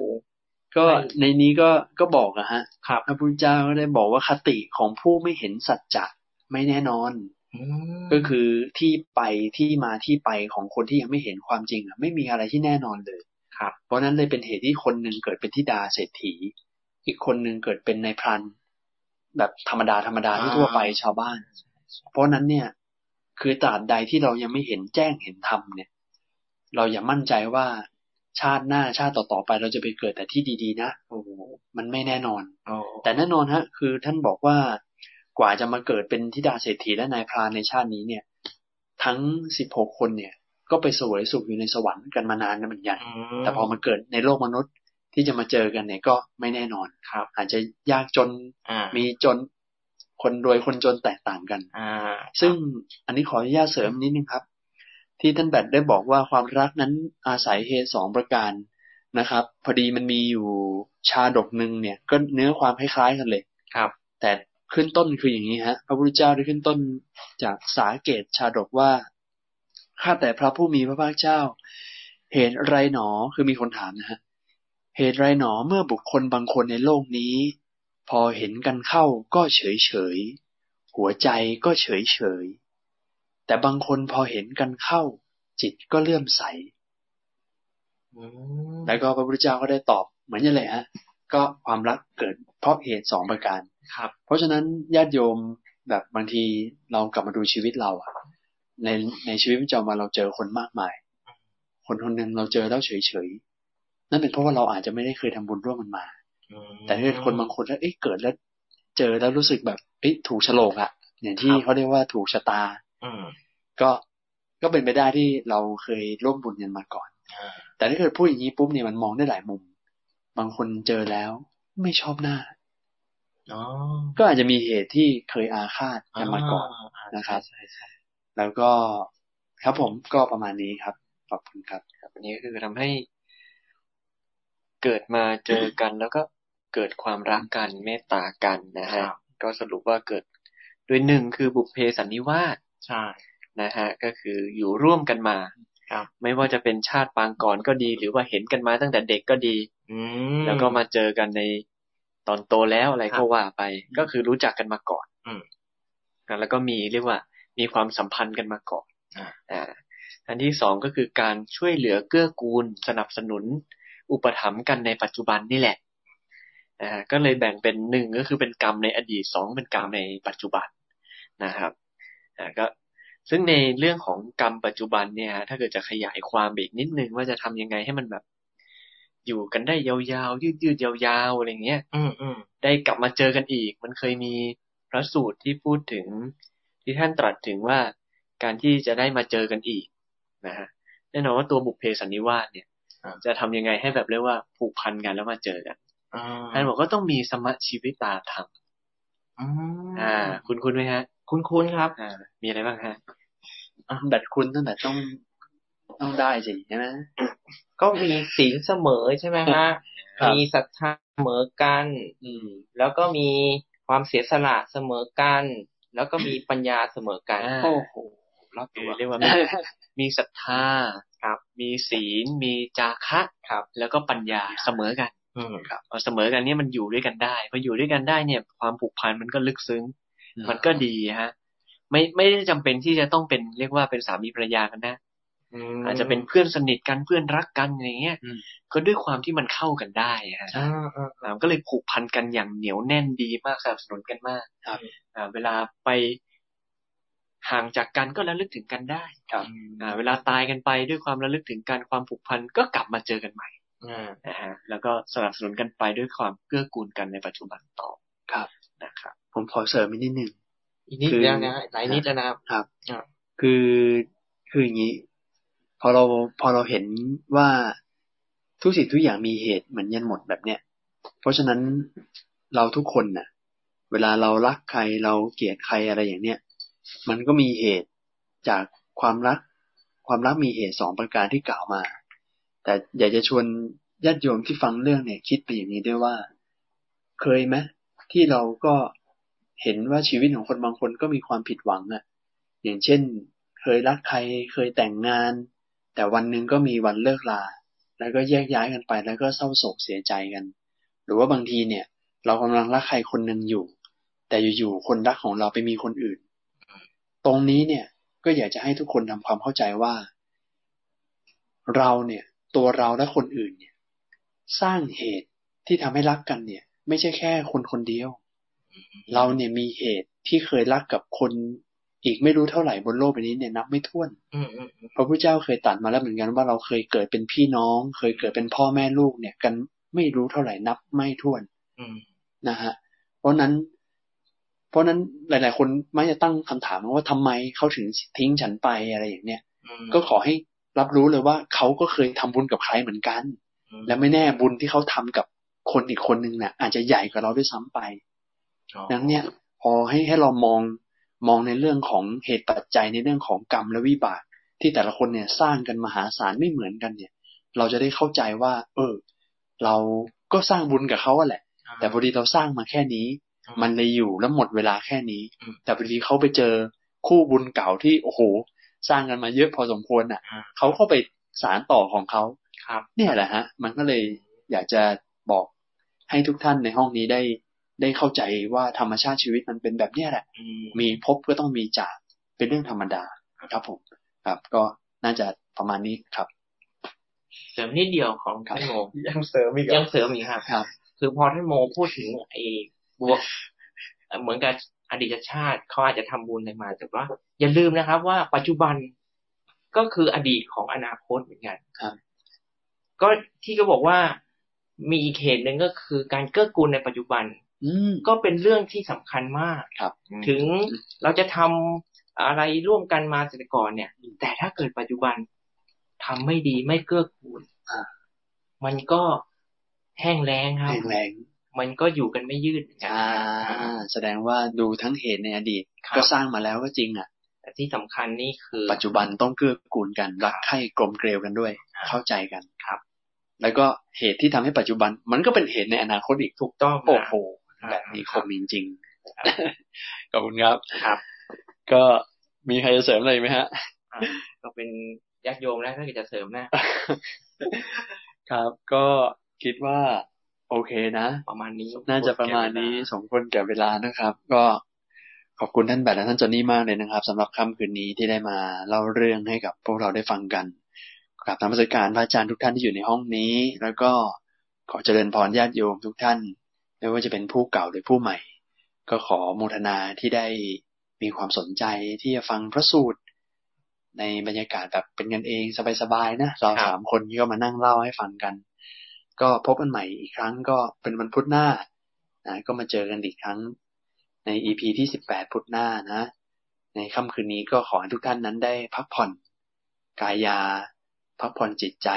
ก็ในนี้ก็ก็บอกอะฮะครับพระพุทธเจ้าก็ได้บอกว่าคติของผู้ไม่เห็นสัจจะไม่แน่นอนอืมก็คือที่ไปที่มาที่ไปของคนที่ยังไม่เห็นความจริงอะไม่มีอะไรที่แน่นอนเลย ครับ เพราะนั้นเลยเป็นเหตุที่คนหนึ่งเกิดเป็นธิดาเศรษฐี อีกคนหนึ่งเกิดเป็นนายพรานแบบธรรมดาธรรมดาที่ทั่วไปชาวบ้าน เพราะนั้นเนี่ย คือตราบใดที่เรายังไม่เห็นแจ้งเห็นธรรมเนี่ย เราอย่ามั่นใจว่าชาติหน้าชาติต่อๆไปเราจะไปเกิดแต่ที่ดีๆ นะโอ้โหมันไม่แน่นอนโอ้แต่แน่นอนฮะ คือท่านบอกว่ากว่าจะมาเกิดเป็นธิดาเศรษฐีและนายพรานในชาตินี้เนี่ย ทั้งสิบหกคนเนี่ย ก็ไปเสวยสุขอยู่ในสวรรค์กันมานานนะเหมือนกันอืแต่พอมาเกิดในโลกมนุษย์ที่จะมาเจอกันเนี่ยก็ไม่แน่นอนครับ อาจจะยากจนอ่ามีจนคนรวยคนจนแตกต่างกันอ่าซึ่งอันนี้ขออนุญาตเสริมนิดนึงครับ ที่ท่านแบทได้บอกว่าความรักนั้นอาศัยเหตุสองประการนะครับ พอดีมันมีอยู่ชาดกหนึ่งเนี่ย ก็เนื้อความคล้ายๆกันเลยครับ แต่ขึ้นต้นคืออย่างนี้ฮะพระพุทธเจ้าได้ขึ้นต้นจากสาเกตชาดกว่า ข้าแต่พระผู้มีพระภาคเจ้า เหตุไรหนอคือมีคนถามนะฮะเหตุไรหนอเมื่อบุคคลบางคนในโลกนี้ พอเห็นกันเข้าก็เฉยเฉยๆหัวใจก็เฉยเฉยๆแต่บางคนพอเห็นกันเข้า จิตก็เลื่อมใสอืมแล้วก็พระพุทธเจ้าก็ได้ตอบเหมือนนี่แหละฮะก็ความรักเกิดเพราะเหตุสองประการครับ เพราะฉะนั้นญาติโยมแบบบางทีเรากลับมาดูชีวิตเราอะ ในในชีวิตประจำวันเราเจอคนมากมาย คนคนหนึ่งเราเจอแล้วเฉยๆนั่นเป็นเพราะว่าเราอาจจะไม่ได้เคยทำบุญร่วมมันมาอืมแต่ถ้าเกิดคนบางคนแล้วเอ๊ะเกิดแล้ว เจอแล้วรู้สึกแบบเอ๊ะถูกโฉลกอะอย่างที่ครับเขาเรียกว่าถูกชะตาอืมก็ก็ก็เป็นไปได้ที่เราเคยร่วมบุญกันมาก่อนแต่ถ้าเกิดพูดอย่างนี้ปุ๊บเนี่ยมันมองได้หลายมุม บางคนเจอแล้วไม่ชอบหน้าอ๋อก็อาจจะมีเหตุที่เคยอาฆาตกันมาก่อนนะครับใช่ใช่ แล้วก็ครับผมก็ประมาณนี้ครับ ขอบคุณครับครับอันนี้ก็คือทำให้เกิดมาเจอกันแล้วก็เกิดความรักกันเมตตากันนะฮะก็สรุปว่าเกิดโดยหนึ่งคือบุพเพสันนิวาสใช่นะฮะก็คืออยู่ร่วมกันมาครับไม่ว่าจะเป็นชาติปางก่อนก็ดี หรือว่าเห็นกันมาตั้งแต่เด็กก็ดี อืมแล้วก็มาเจอกันในตอนโตแล้วอะไรครัก็บว่าไป ก็คือรู้จักกันมาก่อน อืมอะแล้วก็มีเรียกว่า มีความสัมพันธ์กันมาก่อนอ่าอ่าอันที่สองก็คือการช่วยเหลือเกื้อกูล สนับสนุน อุปถัมภ์กันในปัจจุบันนี่แหละอ่าก็เลยแบ่งเป็นหนึ่งก็คือเป็นกรรมในอดีตสองเป็นกรรมในปัจจุบันนะครับอ่าก็ซึ่งในเรื่องของกรรมปัจจุบันเนี่ยฮะถ้าเกิดจะขยายความไปอีกนิดนึงว่าจะทำยังไงให้มันแบบ อยู่กันได้ยาวๆ ยืดๆยาวๆอะไรเงี้ย อืมอืมได้กลับมาเจอกันอีก มันเคยมีพระสูตรที่พูดถึง ที่ท่านตรัสถึงว่าการที่จะได้มาเจอกันอีกนะฮะแน่นอนว่าตัวบุพเพสันนิวาสเนี่ย จะทำยังไงให้แบบเรียกว่าผูกพันกันแล้วมาเจอกันอ่าท่านบอกก็ต้องมีสมชีวิตตาธรรมอืมอ่า คุณคุณไหมฮะ คุ้นคุ้นๆครับอ่ามีอะไรบ้างฮะอะแบบคุณตั้งแต่ต้องต้องได้สิใช่ไหมก็มีศีลเสมอใช่ไหมฮะครับมีศรัทธาเสมอกัน อืมแล้วก็มีความเสียสละเสมอกัน แล้วก็มีปัญญาเสมอกันอ่าโอ้โหรับคืตัอวเรียกว่ามีมีศรัทธาครับ มีศีล มีจาคะครับ แล้วก็ปัญญาเสมอกันอืมพอเสมอกันเนี่ยมันอยู่ด้วยกันได้พออยู่ด้วยกันได้เนี่ย ความผูกพันมันก็ลึกซึ้งอืมมันก็ดีฮะ ไม่ไม่ได้จำเป็นที่จะต้องเป็นเรียกว่าเป็นสามีภรรยากันนะม อาจจะเป็นเพื่อนสนิทกันเพื่อนรักกันอย่างเงี้ยอืมก็ด้วยความที่มันเข้ากันได้ฮะอ่าอ่าอ่ามันก็เลยผูกพันกันอย่างเหนียวแน่นดีมากสนับสนุนกันมากครับอ่าเวลาไปห่างจากกันก็ระลึกถึงกันได้ครับอ่าเวลาตายกันไปด้วยความระลึกถึงการความผูกพันก็กลับมาเจอกันใหม่อ่านะฮะแล้วก็สนับสนุนกันไปด้วยความเกื้อกูลกันในปัจจุบันต่อครับนะครับ ผมขอเสริมอีกนิดหนึ่งอีกนิดคือแล้วนะหลายนิดแล้วนะครับครับอ่าคือคืออย่างนี้พ อเราพอเราเห็นว่าทุกสิ่งทุกอย่างมีเหตุเหมือนยันหมดแบบเนี้ย เพราะฉะนั้นเราทุกคนน่ะ เวลาเรารักใครเราเกลียดใครอะไรอย่างเนี้ยมันก็มีเหตุจากความรัก ความรักมีเหตุสองประการที่กล่าวมา แต่อยากจะชวนญาติโยมที่ฟังเรื่องเนี่ย คิดไปอย่างนี้ด้วยว่า เคยไหมที่เราก็เห็นว่าชีวิตของคนบางคนก็มีความผิดหวังอะอย่างเช่น เคยรักใครเคยแต่งงาน แต่วันหนึ่งก็มีวันเลิกลา แล้วก็แยกย้ายกันไป แล้วก็เศร้าโศกเสียใจกัน หรือว่าบางทีเนี่ย เรากำลังรักใครคนหนึ่งอยู่ แต่อยู่ๆคนรักของเราไปมีคนอื่น ตรงนี้เนี่ยก็อยากจะให้ทุกคนทำความเข้าใจว่า เราเนี่ย ตัวเราและคนอื่นเนี่ย สร้างเหตุที่ทำให้รักกันเนี่ย ไม่ใช่แค่คนคนเดียว เราเนี่ยมีเหตุที่เคยรักกับคน อีกไม่รู้เท่าไหร่บนโลกใบนี้เนี่ยนับไม่ถ้วนอืมอืมอืมพระพุทธเจ้าเคยตรัดมาแล้วเหมือนกันว่าเราเคยเกิดเป็นพี่น้อง เคยเกิดเป็นพ่อแม่ลูกเนี่ย กันไม่รู้เท่าไหร่นับไม่ถ้วนอืมนะฮะ เพราะนั้น เพราะนั้นหลาย ๆ คนมักจะตั้งคำถามว่าทำไมเขาถึงทิ้งฉันไปอะไรอย่างเนี้ยอืมก็ขอให้รับรู้เลยว่าเขาก็เคยทำบุญกับใครเหมือนกันอืมและไม่แน่บุญที่เขาทำกับคนอีกคนนึงเนี่ยอาจจะใหญ่กว่าเราด้วยซ้ำไปอ๋อดังเนี้ยพอให้ให้เรามอง มองในเรื่องของเหตุปัจจัยในเรื่องของกรรมและวิบาก ที่แต่ละคนเนี่ยสร้างกันมหาศาลไม่เหมือนกันเนี่ย เราจะได้เข้าใจว่า เออ เราก็สร้างบุญกับเขาอะแหละ แต่พอดีเราสร้างมาแค่นี้ มันเลยอยู่แล้วหมดเวลาแค่นี้อืมแต่พอดีเขาไปเจอคู่บุญเก่าที่โอ้โห สร้างกันมาเยอะพอสมควรอะอ่าเขาเข้าไปสารต่อของเขาครับ เนี่ยแหละฮะ มันก็เลยอยากจะบอกให้ทุกท่านในห้องนี้ได้ ได้เข้าใจว่าธรรมชาติชีวิตมันเป็นแบบเนี้ยแหละอืมมีพบก็ต้องมีจากเป็นเรื่องธรรมดาครับผมครับ ก็น่าจะประมาณนี้ครับ เสริมนิดเดียวของครับท่านโมยังเสริมอีกยังเสริมอีกครับครับคือพอท่านโมพูดถึงไอ้บวกเอ่อเหมือนกับอดีตชาติเขาอาจจะทำบุญอะไรมา แต่ว่า อย่าลืมนะครับ ว่าปัจจุบันก็คืออดีตของอนาคตเหมือนกันครับ ก็ที่ก็บอกว่ามีอีกเหตุหนึ่งก็คือการเกื้อกูลในปัจจุบันอืม ก็เป็นเรื่องที่สำคัญมากครับ ถึงเราจะทอะไรร่วมกันมาแต่ก่อนเนี่ย แต่ถ้าเกิดปัจจุบันทำไม่ดีไม่เกื้อกูลอ่ามันก็แห้งแล้งครับแรงแรงมันก็อยู่กันไม่ยืดเหมือนกันอ่า แสดงว่าดูทั้งเหตุในอดีตครับก็สร้างมาแล้วก็จริงอะ แต่ที่สำคัญนี่คือ ปัจจุบันต้องเกื้อกูลกันรักใคร่กลมเกลียวกันด้วยครับเข้าใจกันครับ แล้วก็เหตุที่ทำให้ปัจจุบัน มันก็เป็นเหตุในอนาคตอีกถูกต้องโอ้โหครับ แบบนี้คมจริงๆขอบคุณครับครับ ก็มีใครจะเสริมอะไรไหมฮะอ่าก็เป็นญาติโยมแล้วถ้าเกิดจะเสริมนะครับ ก็คิดว่าโอเคนะ ประมาณนี้ น่าจะประมาณนี้สมควรแก่เวลานะครับ ก็ขอบคุณท่านแบทและท่านจอนนี่มากเลยนะครับสำหรับค่ำคืนนี้ที่ได้มาเล่าเรื่องให้กับพวกเราได้ฟังกันกราบนมัสการพระอาจารย์ทุกท่านที่อยู่ในห้องนี้ แล้วก็ขอเจริญพรญาติโยมทุกท่าน ไม่ว่าจะเป็นผู้เก่าหรือผู้ใหม่ ก็ขอโมทนาที่ได้มีความสนใจที่จะฟังพระสูตร ในบรรยากาศแบบเป็นกันเองสบายๆนะเราสามคนก็มานั่งเล่าให้ฟังกัน ก็พบกันใหม่อีกครั้งก็เป็นวันพุธหน้านะก็มาเจอกันอีกครั้งใน EP ที่สิบแปดพุธหน้านะ ในค่ำคืนนี้ก็ขอให้ทุกท่านนั้นได้พักผ่อน กายา พักผ่อนจิตใจ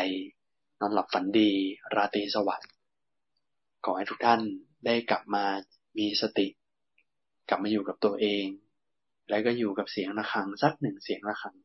นอนหลับฝันดี ราตรีสวัสดิ์ขอให้ทุกท่าน ได้กลับมามีสติ กลับมาอยู่กับตัวเอง แล้วก็อยู่กับเสียงะระฆังสักหนึ่งเสียงะระฆัง